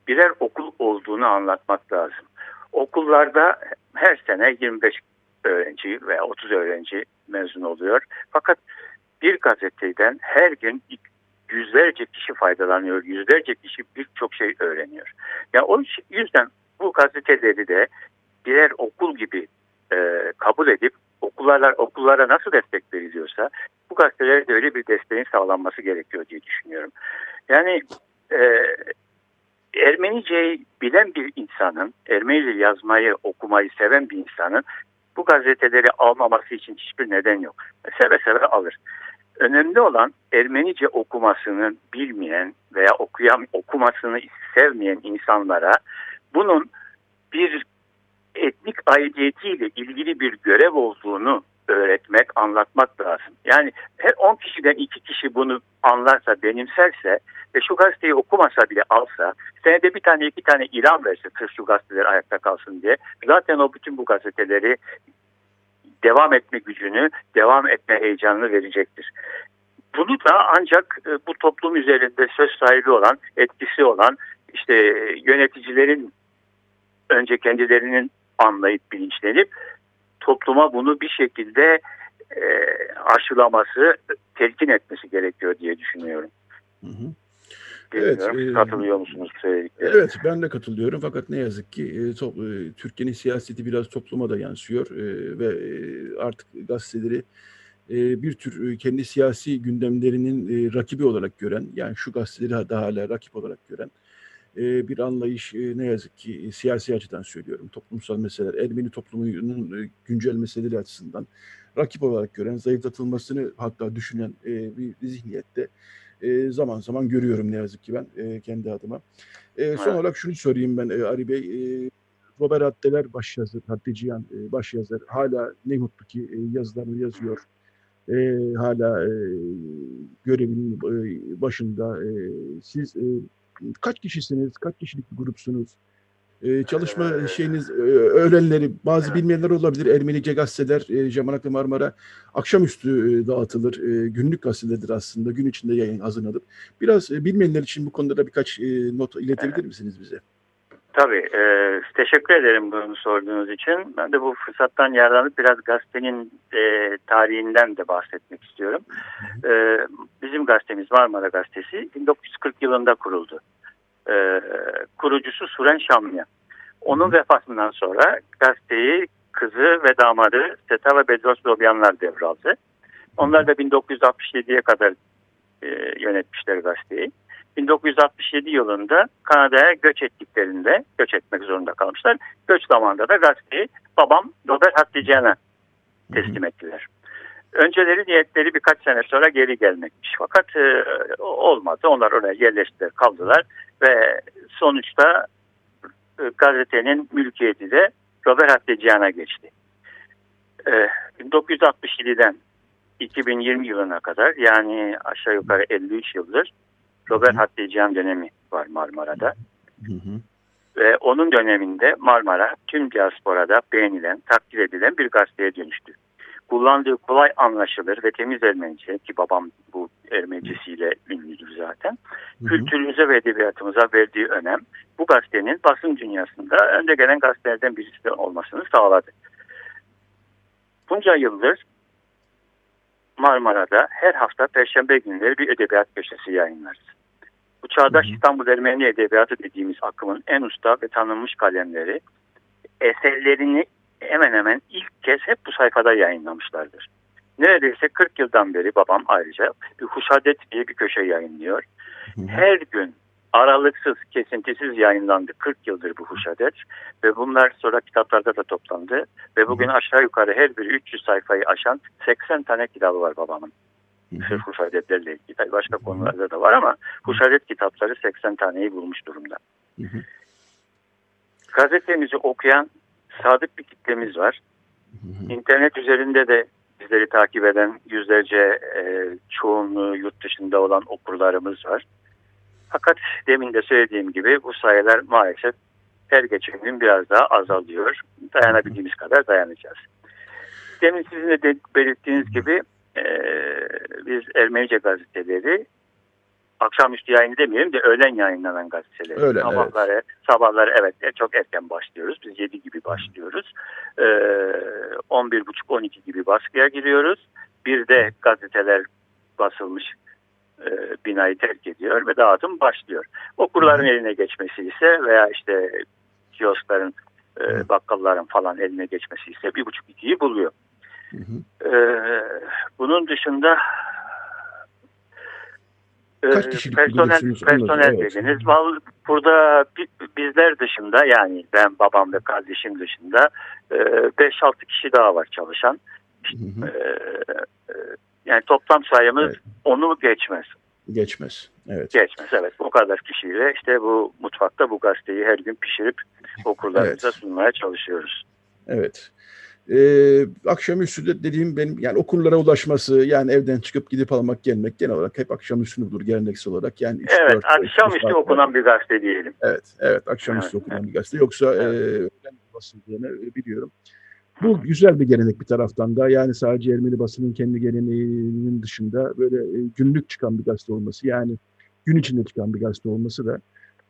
birer okul olduğunu anlatmak lazım. Okullarda her sene 25 öğrenci veya 30 öğrenci mezun oluyor. Fakat bir gazeteden her gün yüzlerce kişi faydalanıyor, yüzlerce kişi birçok şey öğreniyor. Yani o yüzden bu gazeteleri de birer okul gibi e, kabul edip okullar okullara nasıl destek veriliyorsa bu gazetelere de öyle bir desteğin sağlanması gerekiyor diye düşünüyorum. Yani e, Ermenice'yi bilen bir insanın, Ermenice yazmayı, okumayı seven bir insanın bu gazeteleri almaması için hiçbir neden yok. Seve seve alır. Önemli olan Ermenice okumasını bilmeyen veya okuyan okumasını sevmeyen insanlara bunun bir etnik aidiyetiyle ilgili bir görev olduğunu öğretmek, anlatmak lazım. Yani her 10 kişiden 2 kişi bunu anlarsa, benimserse ve şu gazeteyi okumasa bile alsa, senede bir tane iki tane ilan verse sırf şu gazeteler ayakta kalsın diye, zaten o bütün bu gazeteleri devam etme gücünü, devam etme heyecanını verecektir. Bunu da ancak e, bu toplum üzerinde söz sahibi olan, etkisi olan işte yöneticilerin önce kendilerinin anlayıp bilinçlenip topluma bunu bir şekilde e, aşılaması, telkin etmesi gerekiyor diye düşünüyorum. Hı hı. Evet, e, katılıyor musunuz Evet, ben de katılıyorum. Fakat ne yazık ki e, e, Türkiye'nin siyaseti biraz topluma da yansıyor ve artık gazeteleri bir tür kendi siyasi gündemlerinin rakibi olarak gören, yani şu gazeteleri daha hala rakip olarak gören e, bir anlayış e, ne yazık ki siyasi açıdan söylüyorum. Toplumsal meseleler, Ermeni toplumunun e, güncel meseleleri açısından rakip olarak gören, zayıflatılmasını hatta düşünen e, bir zihniyette e, zaman zaman görüyorum ne yazık ki ben e, kendi adıma. E, son olarak şunu sorayım ben e, Ali Bey. E, Robert Hatteler başyazar, Hatteciyan e, başyazar. Hala ne mutlu ki e, yazılarını yazıyor. E, hala e, görevinin e, başında. E, siz e, kaç kişisiniz? Kaç kişilik bir grupsunuz? E, çalışma Ee, şeyiniz, e, öğlenleri, bazı bilmeyenler olabilir. Ermenice gazeteler, e, Jamanaklı Marmara akşamüstü e, dağıtılır. E, günlük gazetedir aslında. Gün içinde yayın hazırlanır. Biraz e, bilmeyenler için bu konuda da birkaç e, not iletebilir misiniz bize? Tabii. E, teşekkür ederim bunu sorduğunuz için. Ben de bu fırsattan yararlanıp biraz gazetenin e, tarihinden de bahsetmek istiyorum. E, bizim gazetemiz Marmara Gazetesi 1940 yılında kuruldu. E, kurucusu Suren Şamlıya. Onun vefatından sonra gazeteyi kızı ve damadı Seta ve Bedros Dobyanlar devraldı. Onlar da 1967'ye kadar e, yönetmişler gazeteyi. 1967 yılında Kanada'ya göç ettiklerinde göç etmek zorunda kalmışlar. Göç zamanında da gazeteyi babam Robert Hattican'a teslim ettiler. Önceleri niyetleri birkaç sene sonra geri gelmekmiş. Fakat e, olmadı. Onlar oraya yerleştiler, kaldılar ve sonuçta e, gazetenin mülkiyeti de Robert Hattican'a geçti. E, 1967'den 2020 yılına kadar yani aşağı yukarı 53 yıldır Robert Hattican dönemi var Marmara'da. Hı hı. Ve onun döneminde Marmara tüm diasporada beğenilen, takdir edilen bir gazeteye dönüştü. Kullandığı kolay anlaşılır ve temiz Ermenice ki babam bu Ermenicesiyle ünlüdür zaten. Kültürümüze ve edebiyatımıza verdiği önem bu gazetenin basın dünyasında önde gelen gazetelerden birisi olmasını sağladı. Bunca yıldır Marmara'da her hafta Perşembe günleri bir edebiyat köşesi yayınlarız. Bu çağdaş İstanbul Ermeni Edebiyatı dediğimiz akımın en usta ve tanınmış kalemleri eserlerini hemen hemen ilk kez hep bu sayfada yayınlamışlardır. Neredeyse 40 yıldan beri babam ayrıca bir Huşadet diye bir köşe yayınlıyor. Her gün aralıksız, kesintisiz yayınlandı 40 yıldır bu Huşadet ve bunlar sonra kitaplarda da toplandı ve bugün aşağı yukarı her biri 300 sayfayı aşan 80 tane kitabı var babamın. Sırf Huşadetlerle ilgili. Başka konularda da var ama Huşadet kitapları 80 taneyi bulmuş durumda. Gazetemizi okuyan sadık bir kitlemiz var. İnternet üzerinde de bizleri takip eden yüzlerce e, çoğunluğu yurt dışında olan okurlarımız var. Fakat demin de söylediğim gibi bu sayılar maalesef her geçen gün biraz daha azalıyor. Dayanabildiğimiz kadar dayanacağız. Demin sizin de belirttiğiniz gibi e, biz Ermenice gazeteleri akşamüstü yayın demeyelim de öğlen yayınlanan gazeteler. Öğlen, sabahları, evet. sabahları evet e, çok erken başlıyoruz. Biz 7 gibi başlıyoruz. Ee, 11.30-12 gibi baskıya giriyoruz. Bir de gazeteler basılmış e, binayı terk ediyor ve dağıtım başlıyor. Okurların eline geçmesi ise veya işte kioskların, e, bakkalların falan eline geçmesi ise bir buçuk ikiyi buluyor. Ee, bunun dışında Kaç kişilik personel, personel Anladım, evet. dediniz. Vallahi Burada bi- bizler dışında yani ben babam ve kardeşim dışında e, 5-6 kişi daha var çalışan. E, e, yani toplam sayımız Evet. onu geçmez. Geçmez. Evet. Geçmez evet. Bu kadar kişiyle işte bu mutfakta bu gazeteyi her gün pişirip okurlarımıza sunmaya çalışıyoruz. Evet. Ee, akşamüstü de dediğim benim yani okullara ulaşması yani evden çıkıp gidip almak gelmek genel olarak hep akşamüstü olur geleneksel olarak. Yani üç, Evet dört, akşamüstü okunan bir gazete diyelim. Evet, evet akşamüstü Evet, okunan bir gazete. Yoksa e, öğlen basıldığını e, biliyorum. Bu güzel bir gelenek bir taraftan da. Yani sadece Ermeni basının kendi geleneğinin dışında böyle e, günlük çıkan bir gazete olması yani gün içinde çıkan bir gazete olması da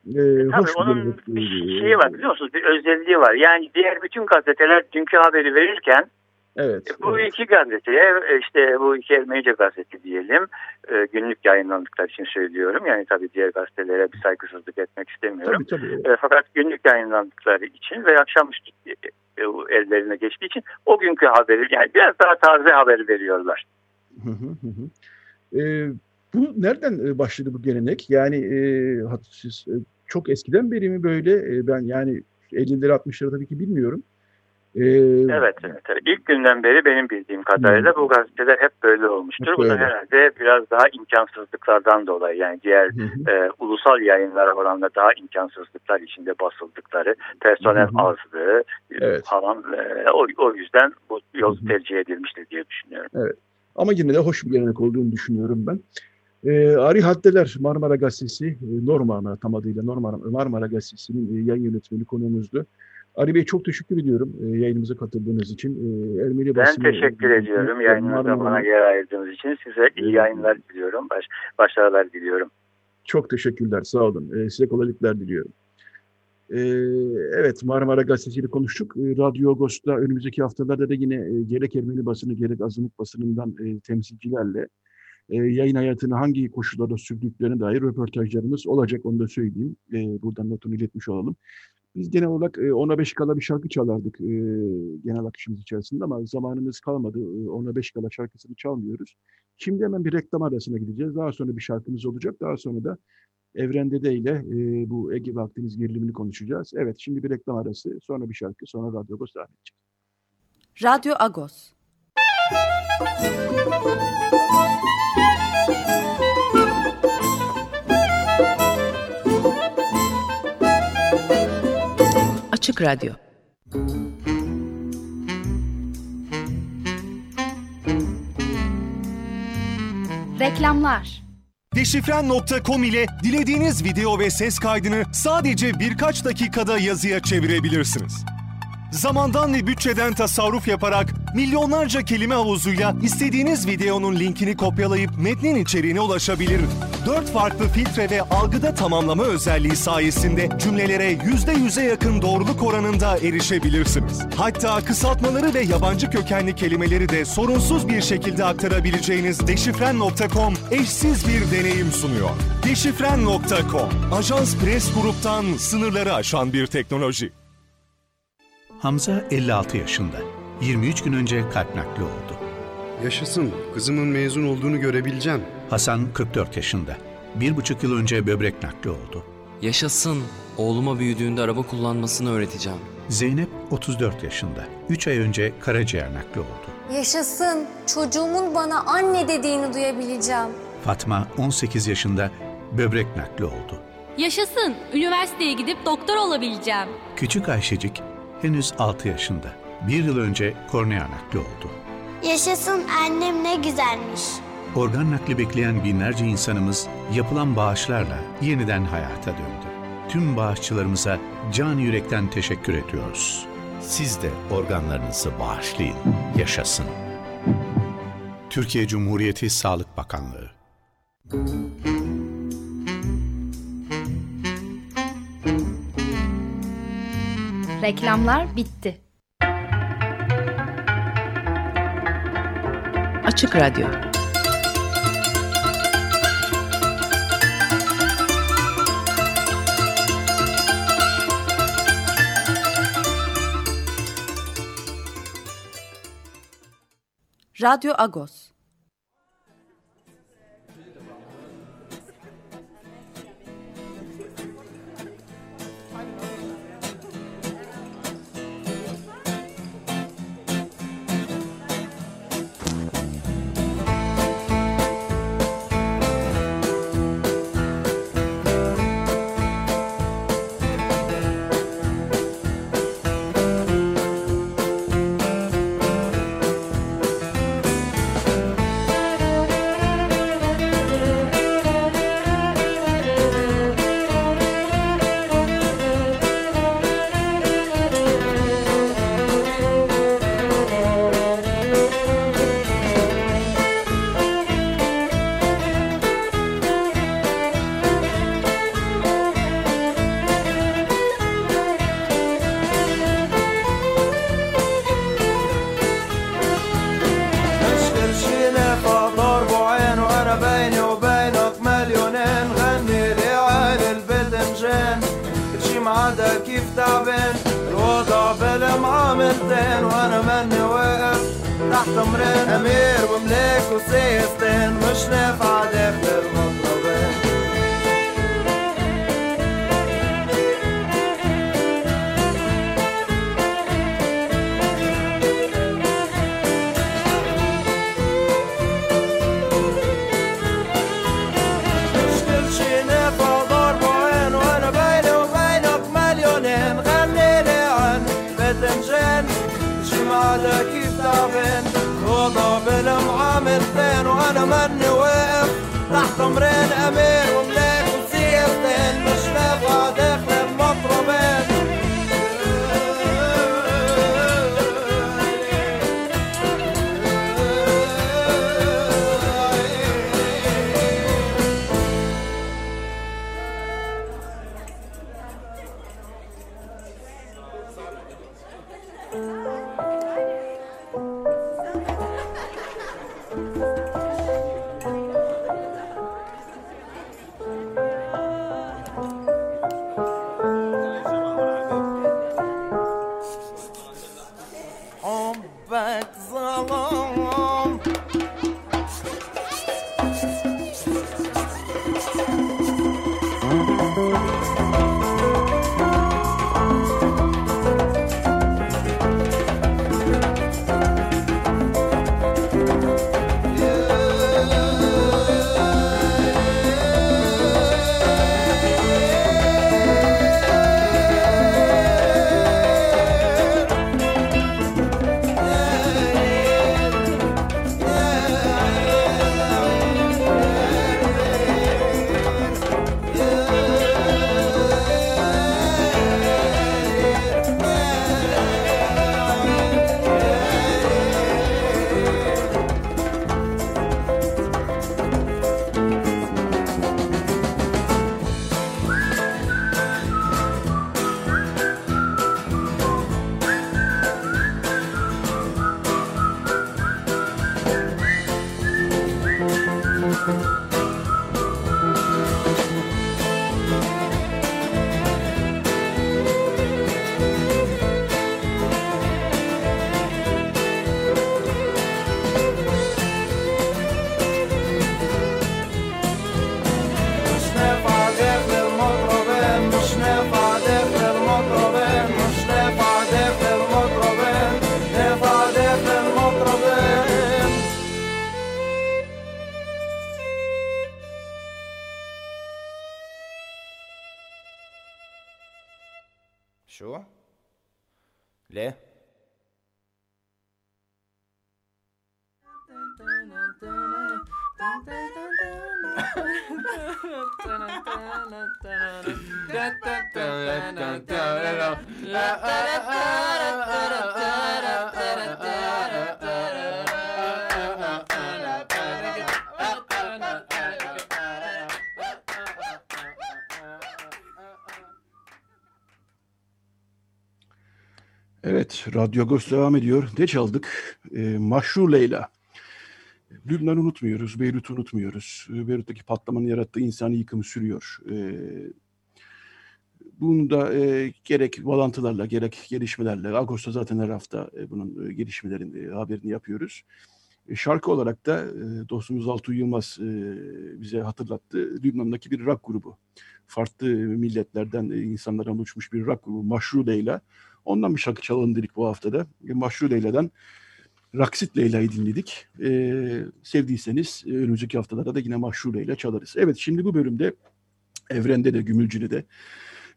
e, Tabii onun bir şeyi var biliyor musunuz? Bir özelliği var. Yani diğer bütün gazeteler dünkü haberi verirken Evet. bu iki gazeteye e, işte bu iki Ermenice gazete diyelim e, günlük yayınlandıkları için söylüyorum. Yani tabii diğer gazetelere bir saygısızlık etmek istemiyorum. Tabii tabii. E, fakat günlük yayınlandıkları için ve akşamüstü e, e, ellerine geçtiği için o günkü haberi yani biraz daha taze haber veriyorlar. Hı hı hı. Ee, bu nereden e, başladı bu gelenek? Yani e, siz, e, çok eskiden beri mi böyle? E, ben yani 50'leri 60'ları tabii ki bilmiyorum. Ee, evet, evet, evet. İlk günden beri benim bildiğim kadarıyla bu gazeteler hep böyle olmuştur. Hep bu da herhalde biraz daha imkansızlıklardan dolayı yani diğer e, ulusal yayınlara oranla daha imkansızlıklar içinde basıldıkları, personel Hı hı. azlığı e, Evet. falan e, o, o yüzden bu yol tercih edilmiştir diye düşünüyorum. Ama yine de hoş bir gelenek olduğunu düşünüyorum ben. Ee, Ari Haddeler Marmara Gazetesi, e, tam adıyla Norma, Marmara Gazetesi'nin e, yayın yönetmeni konuğumuzdu. Ari Bey çok teşekkür ediyorum e, yayınımıza katıldığınız için. E, Ermeni Ben basını- teşekkür ediyorum yayınınıza Marmara- bana yer ayırdığınız için. Size iyi yayınlar diliyorum. Baş, başarılar diliyorum. Çok teşekkürler, sağ olun. Ee, size kolaylıklar diliyorum. Ee, evet, Marmara Gazetesi'yle konuştuk. Ee, Radyo Agos'ta önümüzdeki haftalarda da yine e, gerek Ermeni basını gerek azınlık basınından e, temsilcilerle e, yayın hayatını hangi koşullarda sürdüklerine dair röportajlarımız olacak, onu da söyleyeyim. E, buradan notunu iletmiş olalım. Biz genel olarak e, 10'a 5 kala bir şarkı çalardık e, genel akışımız içerisinde ama zamanımız kalmadı. E, 10'a 5 kala şarkısını çalmıyoruz. Şimdi hemen bir reklam arasına gideceğiz. Daha sonra bir şarkımız olacak. Daha sonra da Evrende de ile e, bu Ege ve gerilimini konuşacağız. Evet şimdi bir reklam arası, sonra bir şarkı, sonra Radyo Agos devam edecek. Radyo Agos. Açık Radyo Reklamlar Deşifren.com ile dilediğiniz video ve ses kaydını sadece birkaç dakikada yazıya çevirebilirsiniz. Zamandan ve bütçeden tasarruf yaparak milyonlarca kelime havuzuyla istediğiniz videonun linkini kopyalayıp metnin içeriğine ulaşabilir. Dört farklı filtre ve algıda tamamlama özelliği sayesinde cümlelere %100'e yakın doğruluk oranında erişebilirsiniz. Hatta kısaltmaları ve yabancı kökenli kelimeleri de sorunsuz bir şekilde aktarabileceğiniz Deşifren.com eşsiz bir deneyim sunuyor. Deşifren.com, Ajans Press Grup'tan sınırları aşan bir teknoloji. Hamza 56 yaşında. 23 gün önce kalp nakli oldu. Yaşasın, kızımın mezun olduğunu görebileceğim. Hasan 44 yaşında. Bir buçuk yıl önce böbrek nakli oldu. Yaşasın, oğluma büyüdüğünde araba kullanmasını öğreteceğim. Zeynep 34 yaşında. 3 ay önce karaciğer nakli oldu. Yaşasın, çocuğumun bana anne dediğini duyabileceğim. Fatma 18 yaşında böbrek nakli oldu. Yaşasın, üniversiteye gidip doktor olabileceğim. Küçük Ayşecik henüz 6 yaşında. Bir yıl önce kornea nakli oldu. Yaşasın annem ne güzelmiş. Organ nakli bekleyen binlerce insanımız yapılan bağışlarla yeniden hayata döndü. Tüm bağışçılarımıza can yürekten teşekkür ediyoruz. Siz de organlarınızı bağışlayın, yaşasın. Türkiye Cumhuriyeti Sağlık Bakanlığı Reklamlar bitti. Açık Radyo Radyo Agos. على كيف تعبان كل عمال معامل تاني وأنا مني واقف تحت أمرين أمان Evet, Radyo Agos devam ediyor. Ne çaldık? Ee, Maşru Leyla. Lübnan'ı unutmuyoruz, Beyrut'u unutmuyoruz. Ee, Beyrut'taki patlamanın yarattığı insani yıkımı sürüyor. Ee, bunu da e, gerek bağlantılarla, gerek gelişmelerle, Ağustos'ta zaten her hafta e, bunun e, gelişmelerini, e, haberini yapıyoruz. E, şarkı olarak da e, dostumuz Altuğ Yılmaz e, bize hatırlattı. Lübnan'daki bir rock grubu. Farklı milletlerden e, insanlardan oluşmuş bir rock grubu Maşru Leyla. Ondan bir şarkı çalalım dedik bu haftada. Maşru Leyla'dan Raksit Leyla'yı dinledik. E, sevdiyseniz e, önümüzdeki haftalarda da yine Maşru Leyla çalarız. Evet şimdi bu bölümde Evren'de de Gümülcü'de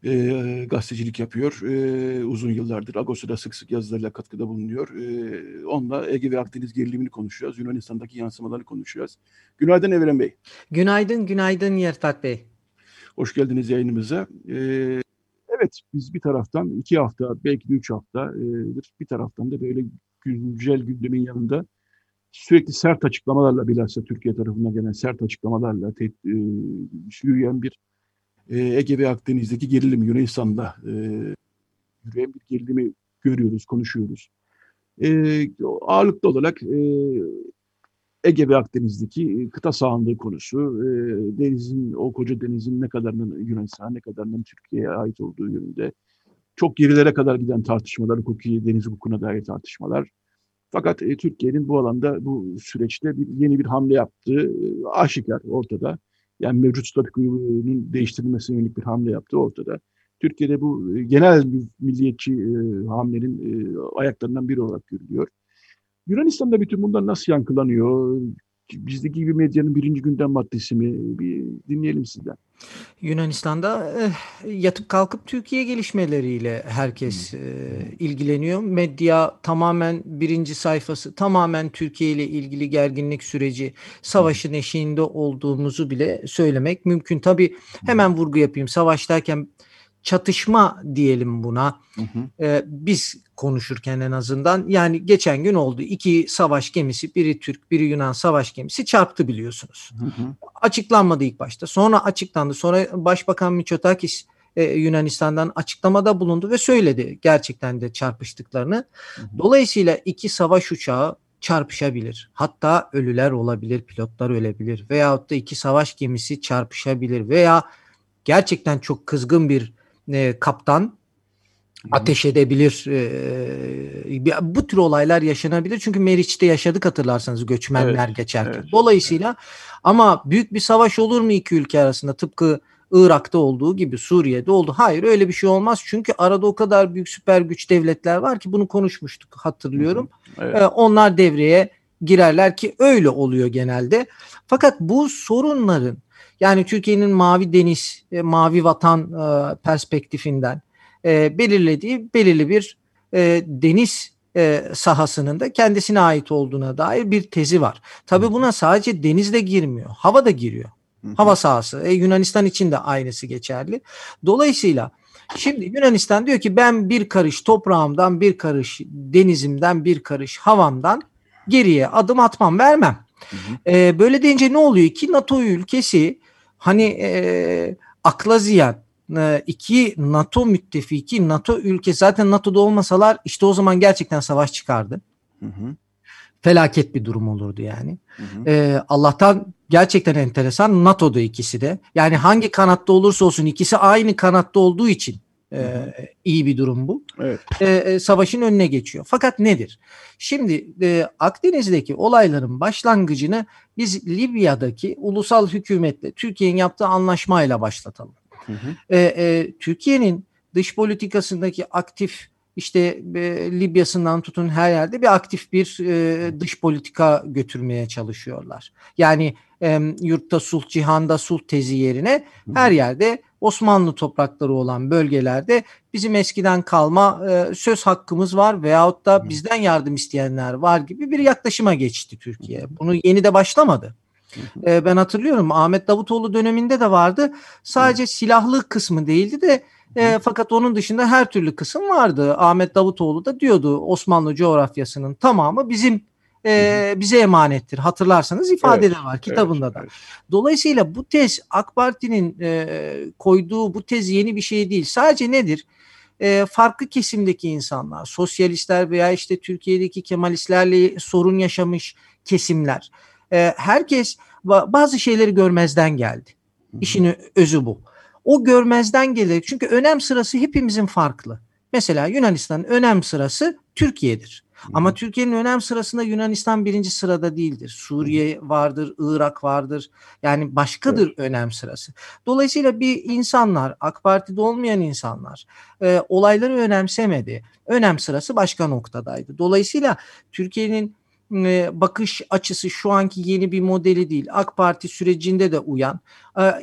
e, gazetecilik yapıyor. E, uzun yıllardır Agos'ta sık sık yazılarıyla katkıda bulunuyor. E, onunla Ege ve Akdeniz gerilimini konuşacağız. Yunanistan'daki yansımalarını konuşacağız. Günaydın Evren Bey. Günaydın, günaydın Yerfat Bey. Hoş geldiniz yayınımıza. E, evet biz bir taraftan iki hafta belki de üç hafta bir taraftan da böyle güncel gündemin yanında sürekli sert açıklamalarla bilhassa Türkiye tarafından gelen sert açıklamalarla te, e, yürüyen bir e, Ege ve Akdeniz'deki gerilim Yunanistan'da e, yürüyen bir gerilimi görüyoruz, konuşuyoruz. E, ağırlıklı olarak e, Ege ve Akdeniz'deki kıta sahanlığı konusu, e, denizin, o koca denizin ne kadarının Yunanistan'a, ne kadarının Türkiye'ye ait olduğu yönünde çok gerilere kadar giden tartışmalar, hukuki deniz hukukuna dair tartışmalar. Fakat e, Türkiye'nin bu alanda bu süreçte bir yeni bir hamle yaptığı e, aşikar ortada. Yani mevcut statükunun değiştirilmesine yönelik bir hamle yaptığı ortada. Türkiye'de bu e, genel milliyetçi e, hamlenin e, ayaklarından biri olarak görülüyor. Yunanistan'da bütün bunlar nasıl yankılanıyor? Bizdeki gibi medyanın birinci gündem maddesi mi? Bir dinleyelim sizden. Yunanistan'da e, yatıp kalkıp Türkiye gelişmeleriyle herkes e, ilgileniyor. Medya tamamen birinci sayfası tamamen Türkiye ile ilgili gerginlik süreci, savaşın eşiğinde olduğumuzu bile söylemek mümkün. Tabii hemen vurgu yapayım. Savaş derken çatışma diyelim buna. Hı hı. Ee, biz konuşurken en azından yani geçen gün oldu iki savaş gemisi biri Türk biri Yunan savaş gemisi çarptı biliyorsunuz. Hı hı. Açıklanmadı ilk başta sonra açıklandı sonra Başbakan Mitsotakis e, Yunanistan'dan açıklamada bulundu ve söyledi gerçekten de çarpıştıklarını. Hı hı. Dolayısıyla iki savaş uçağı çarpışabilir. Hatta ölüler olabilir, pilotlar ölebilir veyahut da iki savaş gemisi çarpışabilir veya gerçekten çok kızgın bir e, kaptan ateş edebilir. E, bu tür olaylar yaşanabilir. Çünkü Meriç'te yaşadık hatırlarsanız göçmenler evet, geçerken. Evet, Dolayısıyla evet. ama büyük bir savaş olur mu iki ülke arasında? Tıpkı Irak'ta olduğu gibi Suriye'de oldu. Hayır öyle bir şey olmaz. Çünkü arada o kadar büyük süper güç devletler var ki bunu konuşmuştuk hatırlıyorum. Evet. Ee, onlar devreye girerler ki öyle oluyor genelde. Fakat bu sorunların yani Türkiye'nin mavi deniz, e, mavi vatan e, perspektifinden e, belirlediği belirli bir e, deniz e, sahasının da kendisine ait olduğuna dair bir tezi var. Tabi buna sadece denizde girmiyor, hava da giriyor. Hava sahası. E, Yunanistan için de aynısı geçerli. Dolayısıyla şimdi Yunanistan diyor ki ben bir karış toprağımdan, bir karış denizimden, bir karış havamdan geriye adım atmam, vermem. Hı hı. E, böyle deyince ne oluyor? İki NATO ülkesi hani e, akla ziyan e, iki NATO müttefiki, NATO ülke zaten NATO'da olmasalar işte o zaman gerçekten savaş çıkardı. Hı hı. Felaket bir durum olurdu yani. Hı hı. E, Allah'tan gerçekten enteresan NATO'da ikisi de. Yani hangi kanatta olursa olsun ikisi aynı kanatta olduğu için e, iyi bir durum bu. Evet. E, e, savaşın önüne geçiyor. Fakat nedir? Şimdi e, Akdeniz'deki olayların başlangıcını biz Libya'daki ulusal hükümetle Türkiye'nin yaptığı anlaşmayla başlatalım. Hı hı. E, e, Türkiye'nin dış politikasındaki aktif işte e, Libya'sından tutun her yerde bir aktif bir e, dış politika götürmeye çalışıyorlar. Yani e, yurtta sulh, cihanda sulh tezi yerine her yerde Osmanlı toprakları olan bölgelerde bizim eskiden kalma e, söz hakkımız var veyahut da bizden yardım isteyenler var gibi bir yaklaşıma geçti Türkiye. Bunu yeni de başlamadı. E, ben hatırlıyorum Ahmet Davutoğlu döneminde de vardı. Sadece silahlı kısmı değildi de e, fakat onun dışında her türlü kısım vardı. Ahmet Davutoğlu da diyordu Osmanlı coğrafyasının tamamı bizim e, bize emanettir. Hatırlarsanız ifade evet, de var kitabında evet, da. Evet. Dolayısıyla bu tez AK Parti'nin e, koyduğu bu tez yeni bir şey değil. Sadece nedir? E, farklı kesimdeki insanlar, sosyalistler veya işte Türkiye'deki Kemalistlerle sorun yaşamış kesimler. E, herkes bazı şeyleri görmezden geldi. İşin özü bu. O görmezden gelir. Çünkü önem sırası hepimizin farklı. Mesela Yunanistan'ın önem sırası Türkiye'dir. Ama Türkiye'nin önem sırasında Yunanistan birinci sırada değildir. Suriye vardır, Irak vardır. Yani başkadır evet. önem sırası. Dolayısıyla bir insanlar, AK Parti'de olmayan insanlar e, olayları önemsemedi. Önem sırası başka noktadaydı. Dolayısıyla Türkiye'nin bakış açısı şu anki yeni bir modeli değil. AK Parti sürecinde de uyan.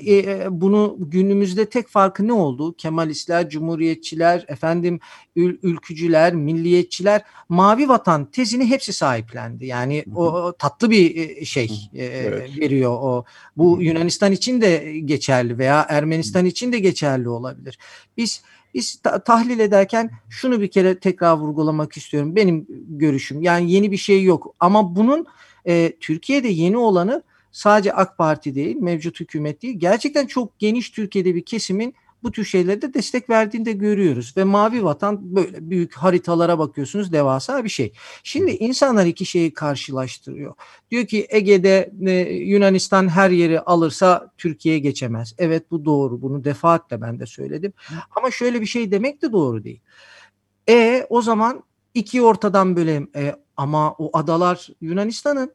E, bunu günümüzde tek farkı ne oldu? Kemalistler, Cumhuriyetçiler, efendim ül, ülkücüler, milliyetçiler mavi vatan tezini hepsi sahiplendi. Yani o tatlı bir şey evet. veriyor o. Bu Yunanistan için de geçerli veya Ermenistan için de geçerli olabilir. Biz biz ta- tahlil ederken şunu bir kere tekrar vurgulamak istiyorum. Benim görüşüm yani yeni bir şey yok ama bunun e, Türkiye'de yeni olanı sadece AK Parti değil, mevcut hükümet değil. Gerçekten çok geniş Türkiye'de bir kesimin bu tür şeylere de destek verdiğini de görüyoruz. Ve Mavi Vatan böyle büyük haritalara bakıyorsunuz devasa bir şey. Şimdi insanlar iki şeyi karşılaştırıyor. Diyor ki Ege'de e, Yunanistan her yeri alırsa Türkiye geçemez. Evet bu doğru. Bunu defaatle ben de söyledim. Ama şöyle bir şey demek de doğru değil. E o zaman iki ortadan bölelim. E, ama o adalar Yunanistan'ın.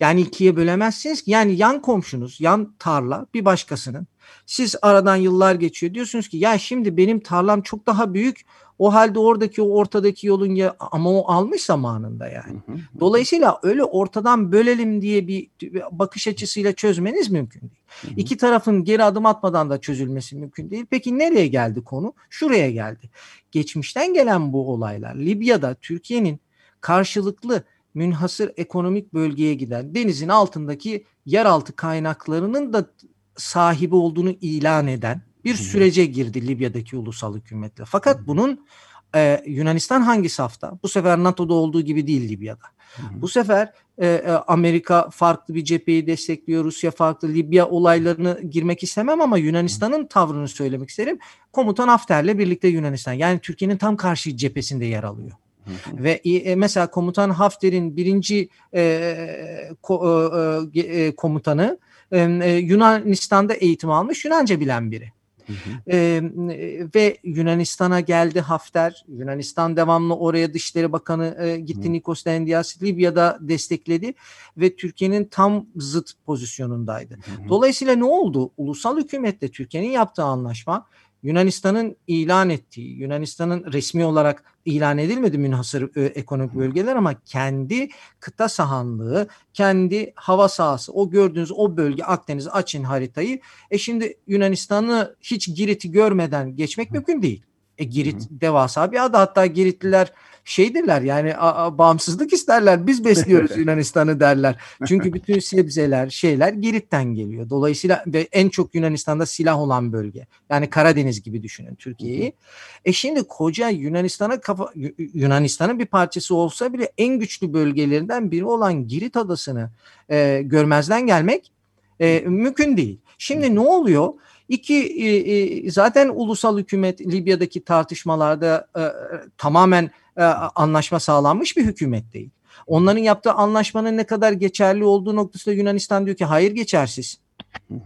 Yani ikiye bölemezsiniz ki. Yani yan komşunuz, yan tarla bir başkasının. Siz aradan yıllar geçiyor. Diyorsunuz ki ya şimdi benim tarlam çok daha büyük. O halde oradaki o ortadaki yolun ya ama o almış zamanında yani. Dolayısıyla öyle ortadan bölelim diye bir bakış açısıyla çözmeniz mümkün değil. İki tarafın geri adım atmadan da çözülmesi mümkün değil. Peki nereye geldi konu? Şuraya geldi. Geçmişten gelen bu olaylar Libya'da Türkiye'nin karşılıklı münhasır ekonomik bölgeye giden denizin altındaki yeraltı kaynaklarının da sahibi olduğunu ilan eden bir sürece girdi Libya'daki ulusal hükümetle. Fakat bunun e, Yunanistan hangi safta? Bu sefer NATO'da olduğu gibi değil Libya'da. Bu sefer e, e, Amerika farklı bir cepheyi destekliyor, Rusya farklı, Libya olaylarını girmek istemem ama Yunanistan'ın tavrını söylemek isterim. Komutan Hafter'le birlikte Yunanistan yani Türkiye'nin tam karşı cephesinde yer alıyor. Ve e, mesela komutan Hafter'in birinci e, ko, e, e, komutanı e, Yunanistan'da eğitim almış Yunanca bilen biri. Hı hı. Ee, ve Yunanistan'a geldi Hafter. Yunanistan devamlı oraya Dışişleri Bakanı e, gitti hı. Nikos Dendias Libya'da destekledi ve Türkiye'nin tam zıt pozisyonundaydı. Hı hı. Dolayısıyla ne oldu? Ulusal hükümetle Türkiye'nin yaptığı anlaşma Yunanistan'ın ilan ettiği, Yunanistan'ın resmi olarak ilan edilmedi münhasır e, ekonomik bölgeler ama kendi kıta sahanlığı, kendi hava sahası, o gördüğünüz o bölge Akdeniz açın haritayı. E şimdi Yunanistan'ı hiç Girit'i görmeden geçmek mümkün değil. E Girit devasa bir ada hatta Giritliler şeydirler yani a, a, bağımsızlık isterler biz besliyoruz Yunanistan'ı derler. Çünkü bütün sebzeler şeyler Girit'ten geliyor. Dolayısıyla ve en çok Yunanistan'da silah olan bölge. Yani Karadeniz gibi düşünün Türkiye'yi. E şimdi koca Yunanistan'a kafa Yunanistan'ın bir parçası olsa bile en güçlü bölgelerinden biri olan Girit adasını e, görmezden gelmek e, mümkün değil. Şimdi ne oluyor? İki e, e, zaten ulusal hükümet Libya'daki tartışmalarda e, tamamen e, anlaşma sağlanmış bir hükümet değil. Onların yaptığı anlaşmanın ne kadar geçerli olduğu noktasında Yunanistan diyor ki hayır geçersiz.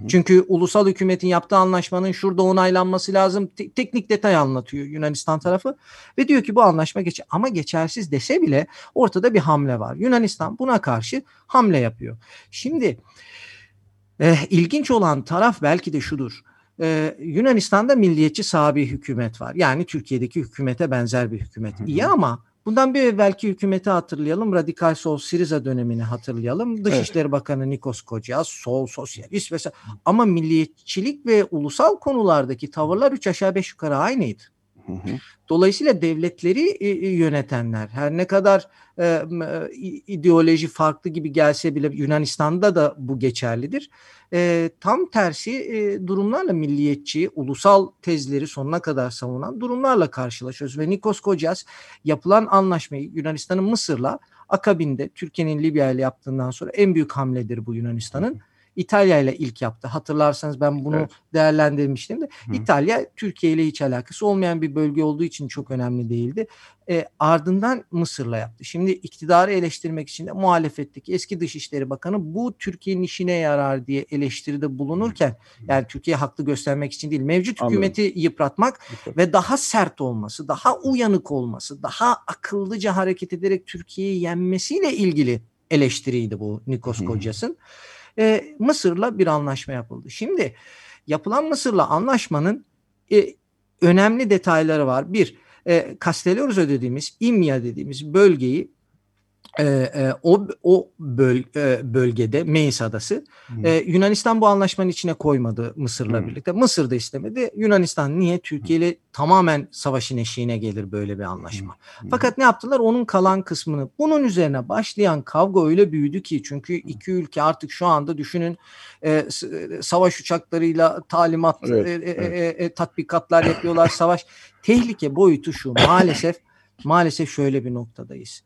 Çünkü ulusal hükümetin yaptığı anlaşmanın şurada onaylanması lazım. Te- teknik detay anlatıyor Yunanistan tarafı ve diyor ki bu anlaşma geç ama geçersiz dese bile ortada bir hamle var. Yunanistan buna karşı hamle yapıyor. Şimdi e, ilginç olan taraf belki de şudur. Ee, Yunanistan'da milliyetçi sabi hükümet var. Yani Türkiye'deki hükümete benzer bir hükümet. İyi ama bundan bir evvelki hükümeti hatırlayalım. Radikal Sol Siriza dönemini hatırlayalım. Dışişleri evet. Bakanı Nikos Kocas, sol, sosyalist vesaire. Ama milliyetçilik ve ulusal konulardaki tavırlar üç aşağı beş yukarı aynıydı. Dolayısıyla devletleri e, e, yönetenler her ne kadar e, ideoloji farklı gibi gelse bile Yunanistan'da da bu geçerlidir. E, tam tersi e, durumlarla milliyetçi, ulusal tezleri sonuna kadar savunan durumlarla karşılaşıyoruz. Ve Nikos Kocas yapılan anlaşmayı Yunanistan'ın Mısır'la akabinde Türkiye'nin Libya ile yaptığından sonra en büyük hamledir bu Yunanistan'ın. İtalya ile ilk yaptı. Hatırlarsanız ben bunu evet. değerlendirmiştim de. Hı. İtalya Türkiye ile hiç alakası olmayan bir bölge olduğu için çok önemli değildi. E, ardından Mısır'la yaptı. Şimdi iktidarı eleştirmek için de muhalefetteki eski Dışişleri Bakanı bu Türkiye'nin işine yarar diye eleştiride bulunurken yani Türkiye haklı göstermek için değil mevcut Anladım. hükümeti yıpratmak ve daha sert olması, daha uyanık olması, daha akıllıca hareket ederek Türkiye'yi yenmesiyle ilgili eleştiriydi bu Nikos Kocas'ın e, Mısır'la bir anlaşma yapıldı. Şimdi yapılan Mısır'la anlaşmanın e, önemli detayları var. Bir, e, Castellorio dediğimiz, İmya dediğimiz bölgeyi e, e, o o böl, e, bölgede Meis Adası hmm. e, Yunanistan bu anlaşmanın içine koymadı Mısır'la hmm. birlikte. Mısır da istemedi. Yunanistan niye Türkiye ile tamamen savaşın eşiğine gelir böyle bir anlaşma. Hmm. Fakat ne yaptılar? Onun kalan kısmını bunun üzerine başlayan kavga öyle büyüdü ki çünkü iki ülke artık şu anda düşünün e, savaş uçaklarıyla talimat evet, e, e, evet. E, e, tatbikatlar yapıyorlar savaş. Tehlike boyutu şu maalesef maalesef şöyle bir noktadayız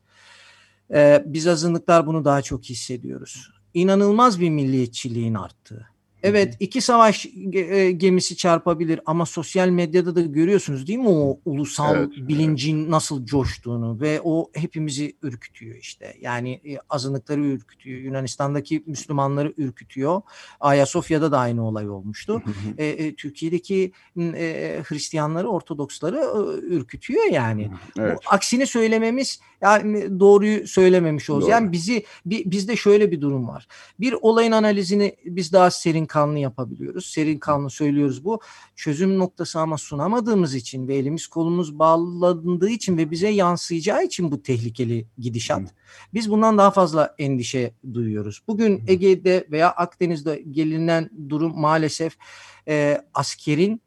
ee, biz azınlıklar bunu daha çok hissediyoruz. İnanılmaz bir milliyetçiliğin arttığı. Evet iki savaş e, gemisi çarpabilir ama sosyal medyada da görüyorsunuz değil mi o ulusal evet, bilincin evet. nasıl coştuğunu ve o hepimizi ürkütüyor işte. Yani e, azınlıkları ürkütüyor. Yunanistan'daki Müslümanları ürkütüyor. Ayasofya'da da aynı olay olmuştu. e, e, Türkiye'deki e, Hristiyanları, Ortodoksları e, ürkütüyor yani. Evet. O, aksini söylememiz yani doğruyu söylememiş olacağız. Doğru. Yani bizi bi, bizde şöyle bir durum var. Bir olayın analizini biz daha serin kanlı yapabiliyoruz. Seri kanlı söylüyoruz bu. Çözüm noktası ama sunamadığımız için ve elimiz kolumuz bağlandığı için ve bize yansıyacağı için bu tehlikeli gidişat. Biz bundan daha fazla endişe duyuyoruz. Bugün Ege'de veya Akdeniz'de gelinen durum maalesef e, askerin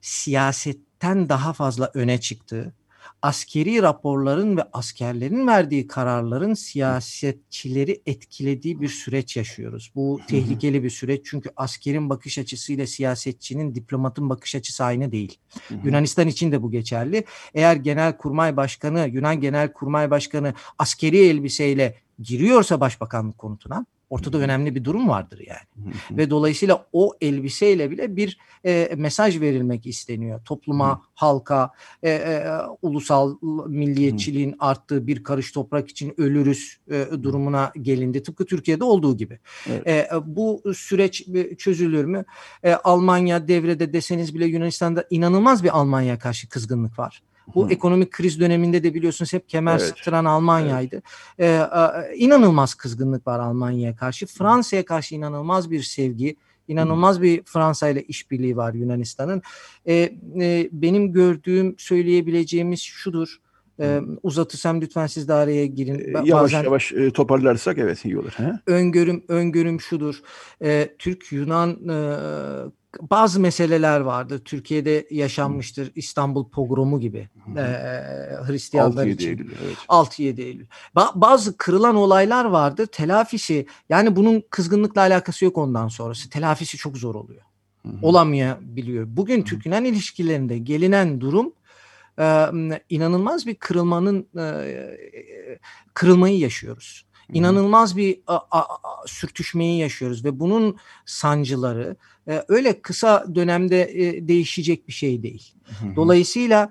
siyasetten daha fazla öne çıktığı, askeri raporların ve askerlerin verdiği kararların siyasetçileri etkilediği bir süreç yaşıyoruz. Bu tehlikeli bir süreç çünkü askerin bakış açısıyla siyasetçinin, diplomatın bakış açısı aynı değil. Yunanistan için de bu geçerli. Eğer Genelkurmay Başkanı, Yunan Genelkurmay Başkanı askeri elbiseyle giriyorsa başbakanlık konutuna ortada önemli bir durum vardır yani. Ve dolayısıyla o elbiseyle bile bir e, mesaj verilmek isteniyor. Topluma, halka, e, e, ulusal milliyetçiliğin arttığı bir karış toprak için ölürüz e, durumuna gelindi. Tıpkı Türkiye'de olduğu gibi. Evet. E, bu süreç çözülür mü? E, Almanya devrede deseniz bile Yunanistan'da inanılmaz bir Almanya karşı kızgınlık var. Bu ekonomik kriz döneminde de biliyorsunuz hep kemer Evet. sıktıran Almanya'ydı. Ee, e, inanılmaz kızgınlık var Almanya'ya karşı. Fransa'ya karşı inanılmaz bir sevgi, inanılmaz bir Fransa ile işbirliği var Yunanistan'ın. Ee, e, benim gördüğüm, söyleyebileceğimiz şudur. Ee, uzatırsam lütfen siz de araya girin. E, Ba- Yavaş bazen- yavaş e, toparlarsak evet iyi olur. He? öngörüm öngörüm şudur. Ee, Türk Yunan e, bazı meseleler vardır. Türkiye'de yaşanmıştır. İstanbul pogromu gibi. Ee, Hristiyanlar 6-7 için. Eylül, evet. 6-7 Eylül. Ba- bazı kırılan olaylar vardır. Telafisi yani bunun kızgınlıkla alakası yok ondan sonrası. Telafisi çok zor oluyor. Olamayabiliyor. Bugün Türk-Yunan ilişkilerinde gelinen durum e, inanılmaz bir kırılmanın e, kırılmayı yaşıyoruz. İnanılmaz bir a, a- a- sürtüşmeyi yaşıyoruz ve bunun sancıları e, öyle kısa dönemde e, değişecek bir şey değil. Dolayısıyla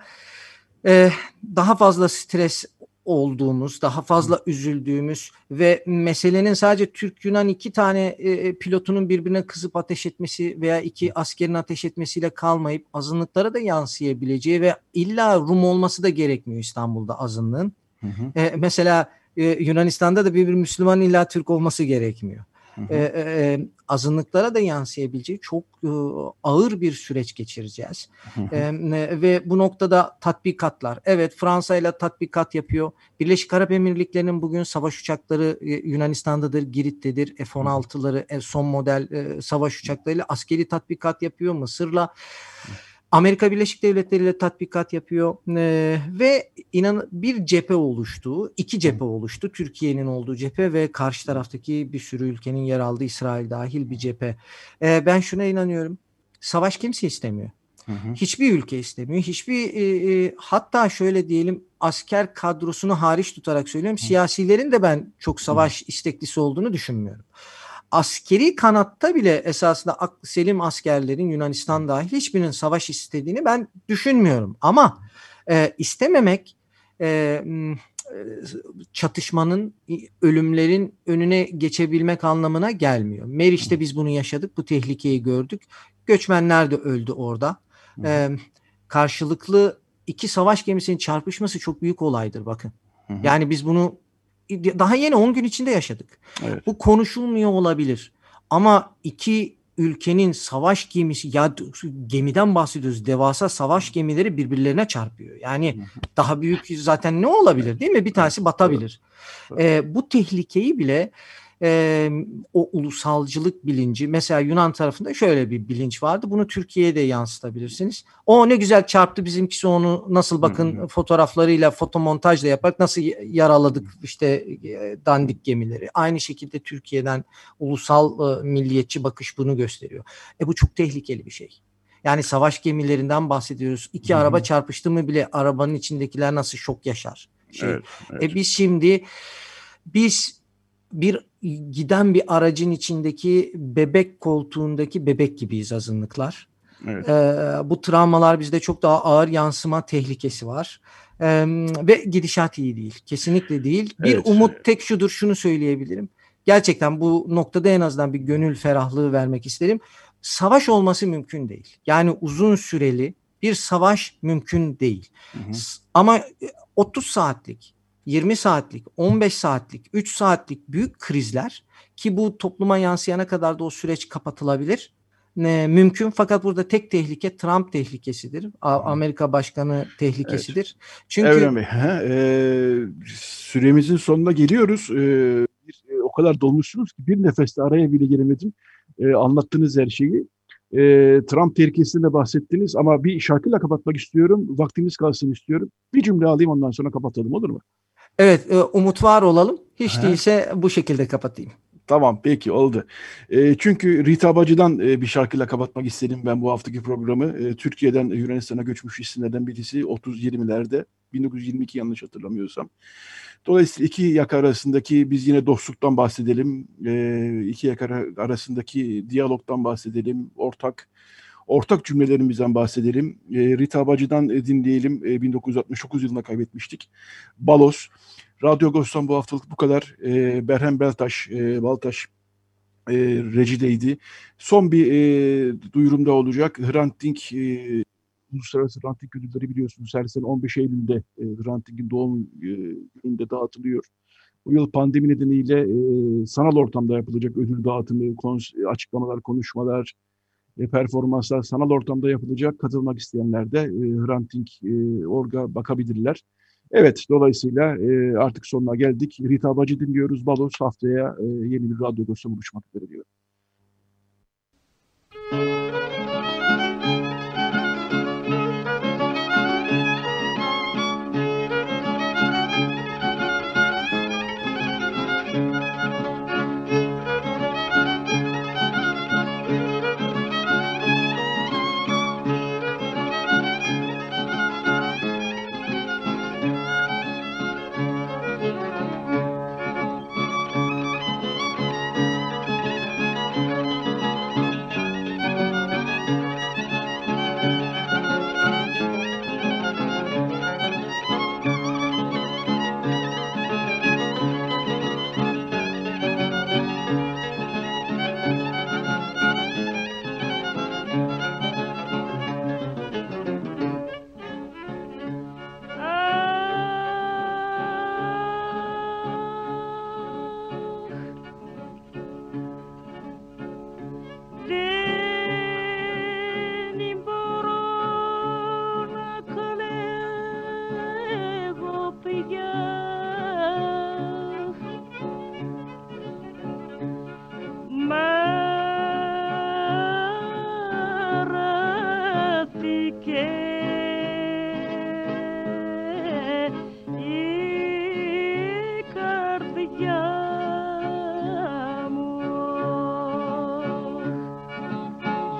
e, daha fazla stres olduğumuz, daha fazla üzüldüğümüz ve meselenin sadece Türk-Yunan iki tane e, pilotunun birbirine kızıp ateş etmesi veya iki askerin ateş etmesiyle kalmayıp azınlıklara da yansıyabileceği ve illa Rum olması da gerekmiyor İstanbul'da azınlığın. E, mesela e, Yunanistan'da da bir, bir Müslüman illa Türk olması gerekmiyor. E, e, azınlıklara da yansıyabileceği çok e, ağır bir süreç geçireceğiz. E, e, ve bu noktada tatbikatlar. Evet Fransa ile tatbikat yapıyor. Birleşik Arap Emirlikleri'nin bugün savaş uçakları e, Yunanistan'dadır, Girit'tedir. F-16'ları e, son model e, savaş uçaklarıyla askeri tatbikat yapıyor. Mısır'la Amerika Birleşik Devletleri ile tatbikat yapıyor Ee, ve inan bir cephe oluştu, iki cephe oluştu. Türkiye'nin olduğu cephe ve karşı taraftaki bir sürü ülkenin yer aldığı İsrail dahil bir cephe. Ee, ben şuna inanıyorum. Savaş kimse istemiyor. Hiçbir ülke istemiyor. Hiçbir e, e, hatta şöyle diyelim asker kadrosunu hariç tutarak söylüyorum. Siyasilerin de ben çok savaş isteklisi olduğunu düşünmüyorum askeri kanatta bile esasında selim askerlerin Yunanistan dahil hiçbirinin savaş istediğini ben düşünmüyorum. Ama e, istememek e, e, çatışmanın, ölümlerin önüne geçebilmek anlamına gelmiyor. Meriç'te biz bunu yaşadık, bu tehlikeyi gördük. Göçmenler de öldü orada. E, karşılıklı iki savaş gemisinin çarpışması çok büyük olaydır bakın. Yani biz bunu daha yeni 10 gün içinde yaşadık. Bu konuşulmuyor olabilir. Ama iki ülkenin savaş gemisi ya gemiden bahsediyoruz. Devasa savaş gemileri birbirlerine çarpıyor. Yani daha büyük zaten ne olabilir değil mi? Bir tanesi batabilir. Ee, bu tehlikeyi bile e, o ulusalcılık bilinci mesela Yunan tarafında şöyle bir bilinç vardı. Bunu Türkiye'ye de yansıtabilirsiniz. O ne güzel çarptı bizimkisi onu nasıl bakın fotoğraflarıyla fotomontajla yaparak nasıl yaraladık işte e, dandik gemileri. Aynı şekilde Türkiye'den ulusal e, milliyetçi bakış bunu gösteriyor. E bu çok tehlikeli bir şey. Yani savaş gemilerinden bahsediyoruz. İki hı. araba çarpıştı mı bile arabanın içindekiler nasıl şok yaşar. Şey. Evet, evet. E biz şimdi biz bir giden bir aracın içindeki bebek koltuğundaki bebek gibiyiz azınlıklar. Evet. Ee, bu travmalar bizde çok daha ağır yansıma tehlikesi var. Ee, ve gidişat iyi değil. Kesinlikle değil. Bir Evet, umut tek şudur şunu söyleyebilirim. Gerçekten bu noktada en azından bir gönül ferahlığı vermek isterim. Savaş olması mümkün değil. Yani uzun süreli bir savaş mümkün değil. S- Ama e, 30 saatlik 20 saatlik, 15 saatlik, 3 saatlik büyük krizler ki bu topluma yansıyana kadar da o süreç kapatılabilir. Ne, mümkün fakat burada tek tehlike Trump tehlikesidir. A- Amerika Başkanı tehlikesidir. Evet. Çünkü Evren Bey, he, e, süremizin sonuna geliyoruz. E, bir, e, o kadar dolmuşsunuz ki bir nefeste araya bile giremedim. E, anlattığınız her şeyi. E, Trump tehlikesinden bahsettiniz ama bir şarkıyla kapatmak istiyorum. Vaktimiz kalsın istiyorum. Bir cümle alayım ondan sonra kapatalım olur mu? Evet e, umut var olalım. Hiç Aha. değilse bu şekilde kapatayım. Tamam peki oldu. E, çünkü Rita Bacı'dan e, bir şarkıyla kapatmak istedim ben bu haftaki programı. E, Türkiye'den Yunanistan'a göçmüş isimlerden birisi 30-20'lerde 1922 yanlış hatırlamıyorsam. Dolayısıyla iki yaka arasındaki biz yine dostluktan bahsedelim. E, iki yaka ara- arasındaki diyalogdan bahsedelim. Ortak ortak cümlelerimizden bahsedelim. E, Rita Bacı'dan dinleyelim. E, 1969 yılında kaybetmiştik. Balos. Radyo Agos'tan bu haftalık bu kadar. E, Berhem Beltaş, e, Baltaş e, rejideydi. Son bir e, duyurumda olacak. Hrant Dink e, Uluslararası Hrant Dink ödülleri biliyorsunuz her sene 15 Eylül'de e, Hrant Dink'in doğum e, gününde dağıtılıyor. Bu yıl pandemi nedeniyle e, sanal ortamda yapılacak ödül dağıtımı, kons- açıklamalar, konuşmalar, e, performanslar sanal ortamda yapılacak. Katılmak isteyenler de e, Hrant e, orga bakabilirler. Evet, dolayısıyla e, artık sonuna geldik. Rita Bacı dinliyoruz. Balos haftaya e, yeni bir radyo dostu buluşmak üzere diyorum. Müzik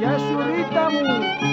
Yashurita Mu.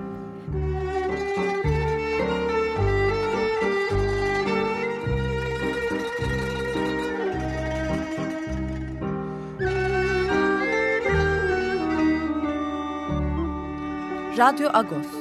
Radyo Agos